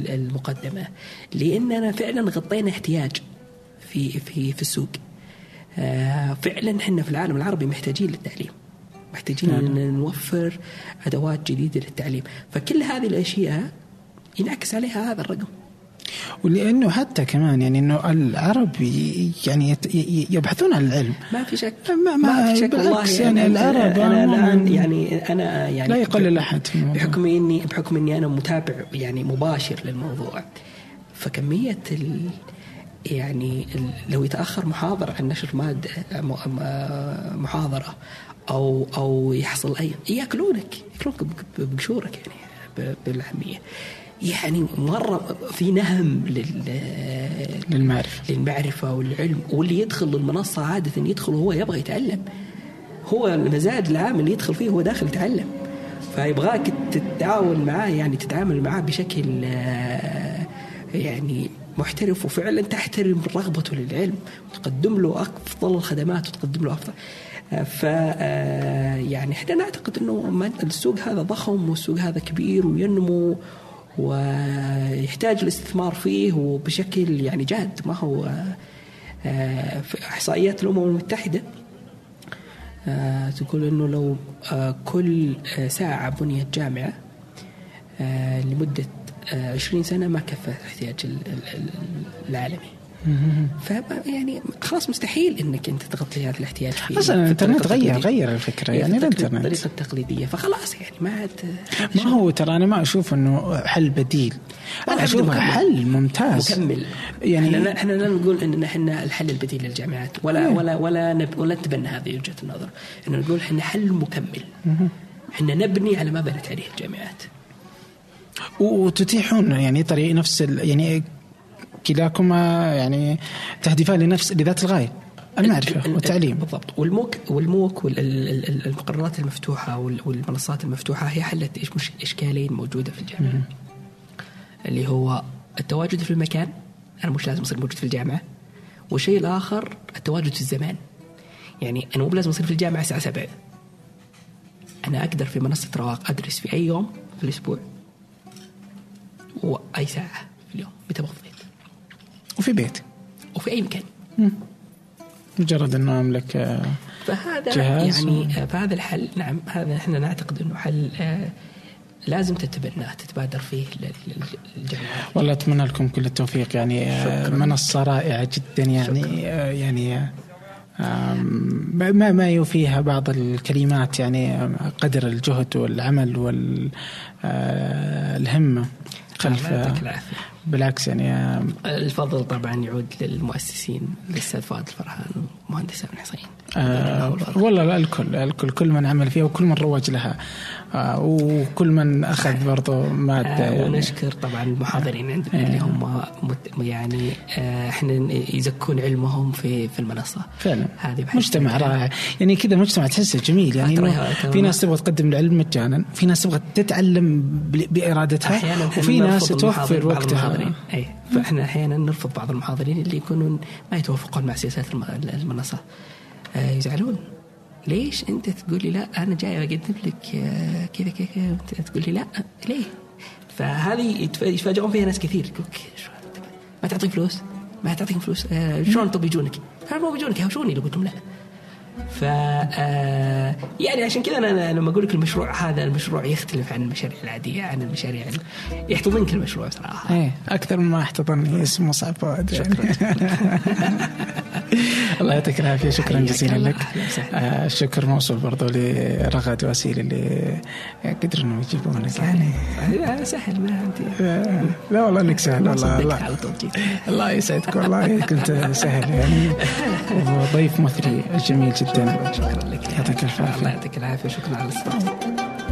المقدمة. لأننا فعلا غطينا احتياج في في في السوق. آه، فعلا إحنا في العالم العربي محتاجين للتعليم. محتاجين نعم. إن نوفر أدوات جديدة للتعليم. فكل هذه الأشياء ينعكس عليها هذا الرقم. ولأنه حتى كمان يعني إنه العرب يعني يبحثون عن العلم. ما في شك. ما, ما في شك والله. يعني العرب أنا الآن يعني أنا يعني لا يقلل احد بحكم اني بحكم إني أنا متابع يعني مباشر للموضوع. فكمية ال يعني لو يتأخر محاضر عن نشر ماده محاضرة أو أو يحصل اي يأكلونك يأكلونك بقشورك يعني بالعاميه يعني مرة في نهم لل للمعرفة. للمعرفة والعلم واللي يدخل المنصة عادة يدخل وهو يبغى يتعلم. هو المزاج العام اللي يدخل فيه هو داخل يتعلم. فيبغاك تتعاون معاه يعني تتعامل معاه بشكل يعني محترف وفعلا تحترم رغبته للعلم وتقدم له أفضل الخدمات وتقدم له أفضل. ف يعني إحنا نعتقد إنه السوق هذا ضخم والسوق هذا كبير وينمو ويحتاج الاستثمار فيه وبشكل يعني جاد. ما هو في إحصائيات الأمم المتحدة تقول إنه لو كل ساعة بنيت جامعة لمدة 20 سنة ما كفى الاحتياج العالمي. ف يعني خلاص مستحيل إنك أنت تغطي هذا الاحتياج في أصلا الإنترنت غير غير الفكرة يعني الإنترنت. الطريقة التقليدية. فخلاص يعني ما عاد ما هو ترى أنا ما أشوف إنه حل بديل. أنا اشوفه حل ممتاز. مكمل. يعني إحنا لا نقول إن إحنا الحل البديل للجامعات ولا ولا ولا نب ولا نتبنى هذه وجهة النظر. انه نقول إحنا حل مكمل. إحنا نبني على ما بنت عليه الجامعات. وتتيحون يعني طريق نفس يعني كلاكما يعني تهدفان لنفس لذات الغاية المعرفة والتعليم. بالضبط. والموك والموك والمقررات المفتوحة والمنصات المفتوحة هي حلت إيش مش إشكالين موجودة في الجامعة. اللي هو التواجد في المكان أنا مش لازم أصير موجود في الجامعة. والشيء الآخر التواجد في الزمان. يعني أنا مو لازم أصير في الجامعة الساعة 7 أنا أقدر في منصة رواق أدرس في أي يوم في الأسبوع. وأي ساعة في اليوم متى بفضيت وفي بيت. وفي أي مكان. مجرد إنه أملك فهذا يعني و... فهذا الحل. نعم هذا إحنا نعتقد إنه حل لازم تتبناه تتبادر فيه للجميع والله أتمنى لكم كل التوفيق. يعني منصة رائعة جدا. يعني شكرا. يعني ما ما يوفيها بعض الكلمات. يعني قدر الجهد والعمل والهمه خلف بالعكس يعني الفضل طبعا يعود للمؤسسين الاستاذ فؤاد الفرحان ومهندس ابن حسين آه والله الكل الكل كل من عمل فيها وكل من روج لها آه وكل من أخذ برضه مادة آه يعني. ونشكر طبعا المحاضرين عندنا اللي هم يعني آه إحنا يزكون علمهم في في المنصة. فعلا. هذه مجتمع رائع. يعني كذا مجتمع تحسه جميل يعني. في ناس تبغى تقدم العلم مجانا في ناس تبغى تتعلم بإرادتها وفي ناس توفر وقتها. اي فإحنا أحيانا نرفض بعض المحاضرين اللي يكونون ما يتوافقون مع سياسات المنصة. آه يزعلون. ليش أنت تقول لي لا؟ أنا جاي أقدم لك آه، كذا كذا تقول لي لا ليه؟ فهذه يتفاجئون فيها ناس كثير. يقول ما تعطيك فلوس؟ ما تعطيهم فلوس؟ آه شلون طب يجونك؟ مو بيجونك؟ يهوشوني لو قلت لهم لا. ف آه، يعني عشان كذا أنا لما أقول لك المشروع هذا المشروع يختلف عن المشاريع العادية عن المشاريع يحتضنك المشروع صراحة إيه أكثر مما احتضني اسمه صعب فؤاد شكرا. الله يعطيك العافية. شكرا جزيلا لك. آه الشكر موصول برضو لرغد واسيل اللي قدروا إنهم يجيبونك يعني سهل ما عندي. لا والله إنك سهل والله. الله, الله يسعدك والله. كنت سهل يعني. وضيف مثري جميل جدا. شكرا لك. يعطيك الف عافية. الله يعطيك العافية. شكرا على الاستضافة.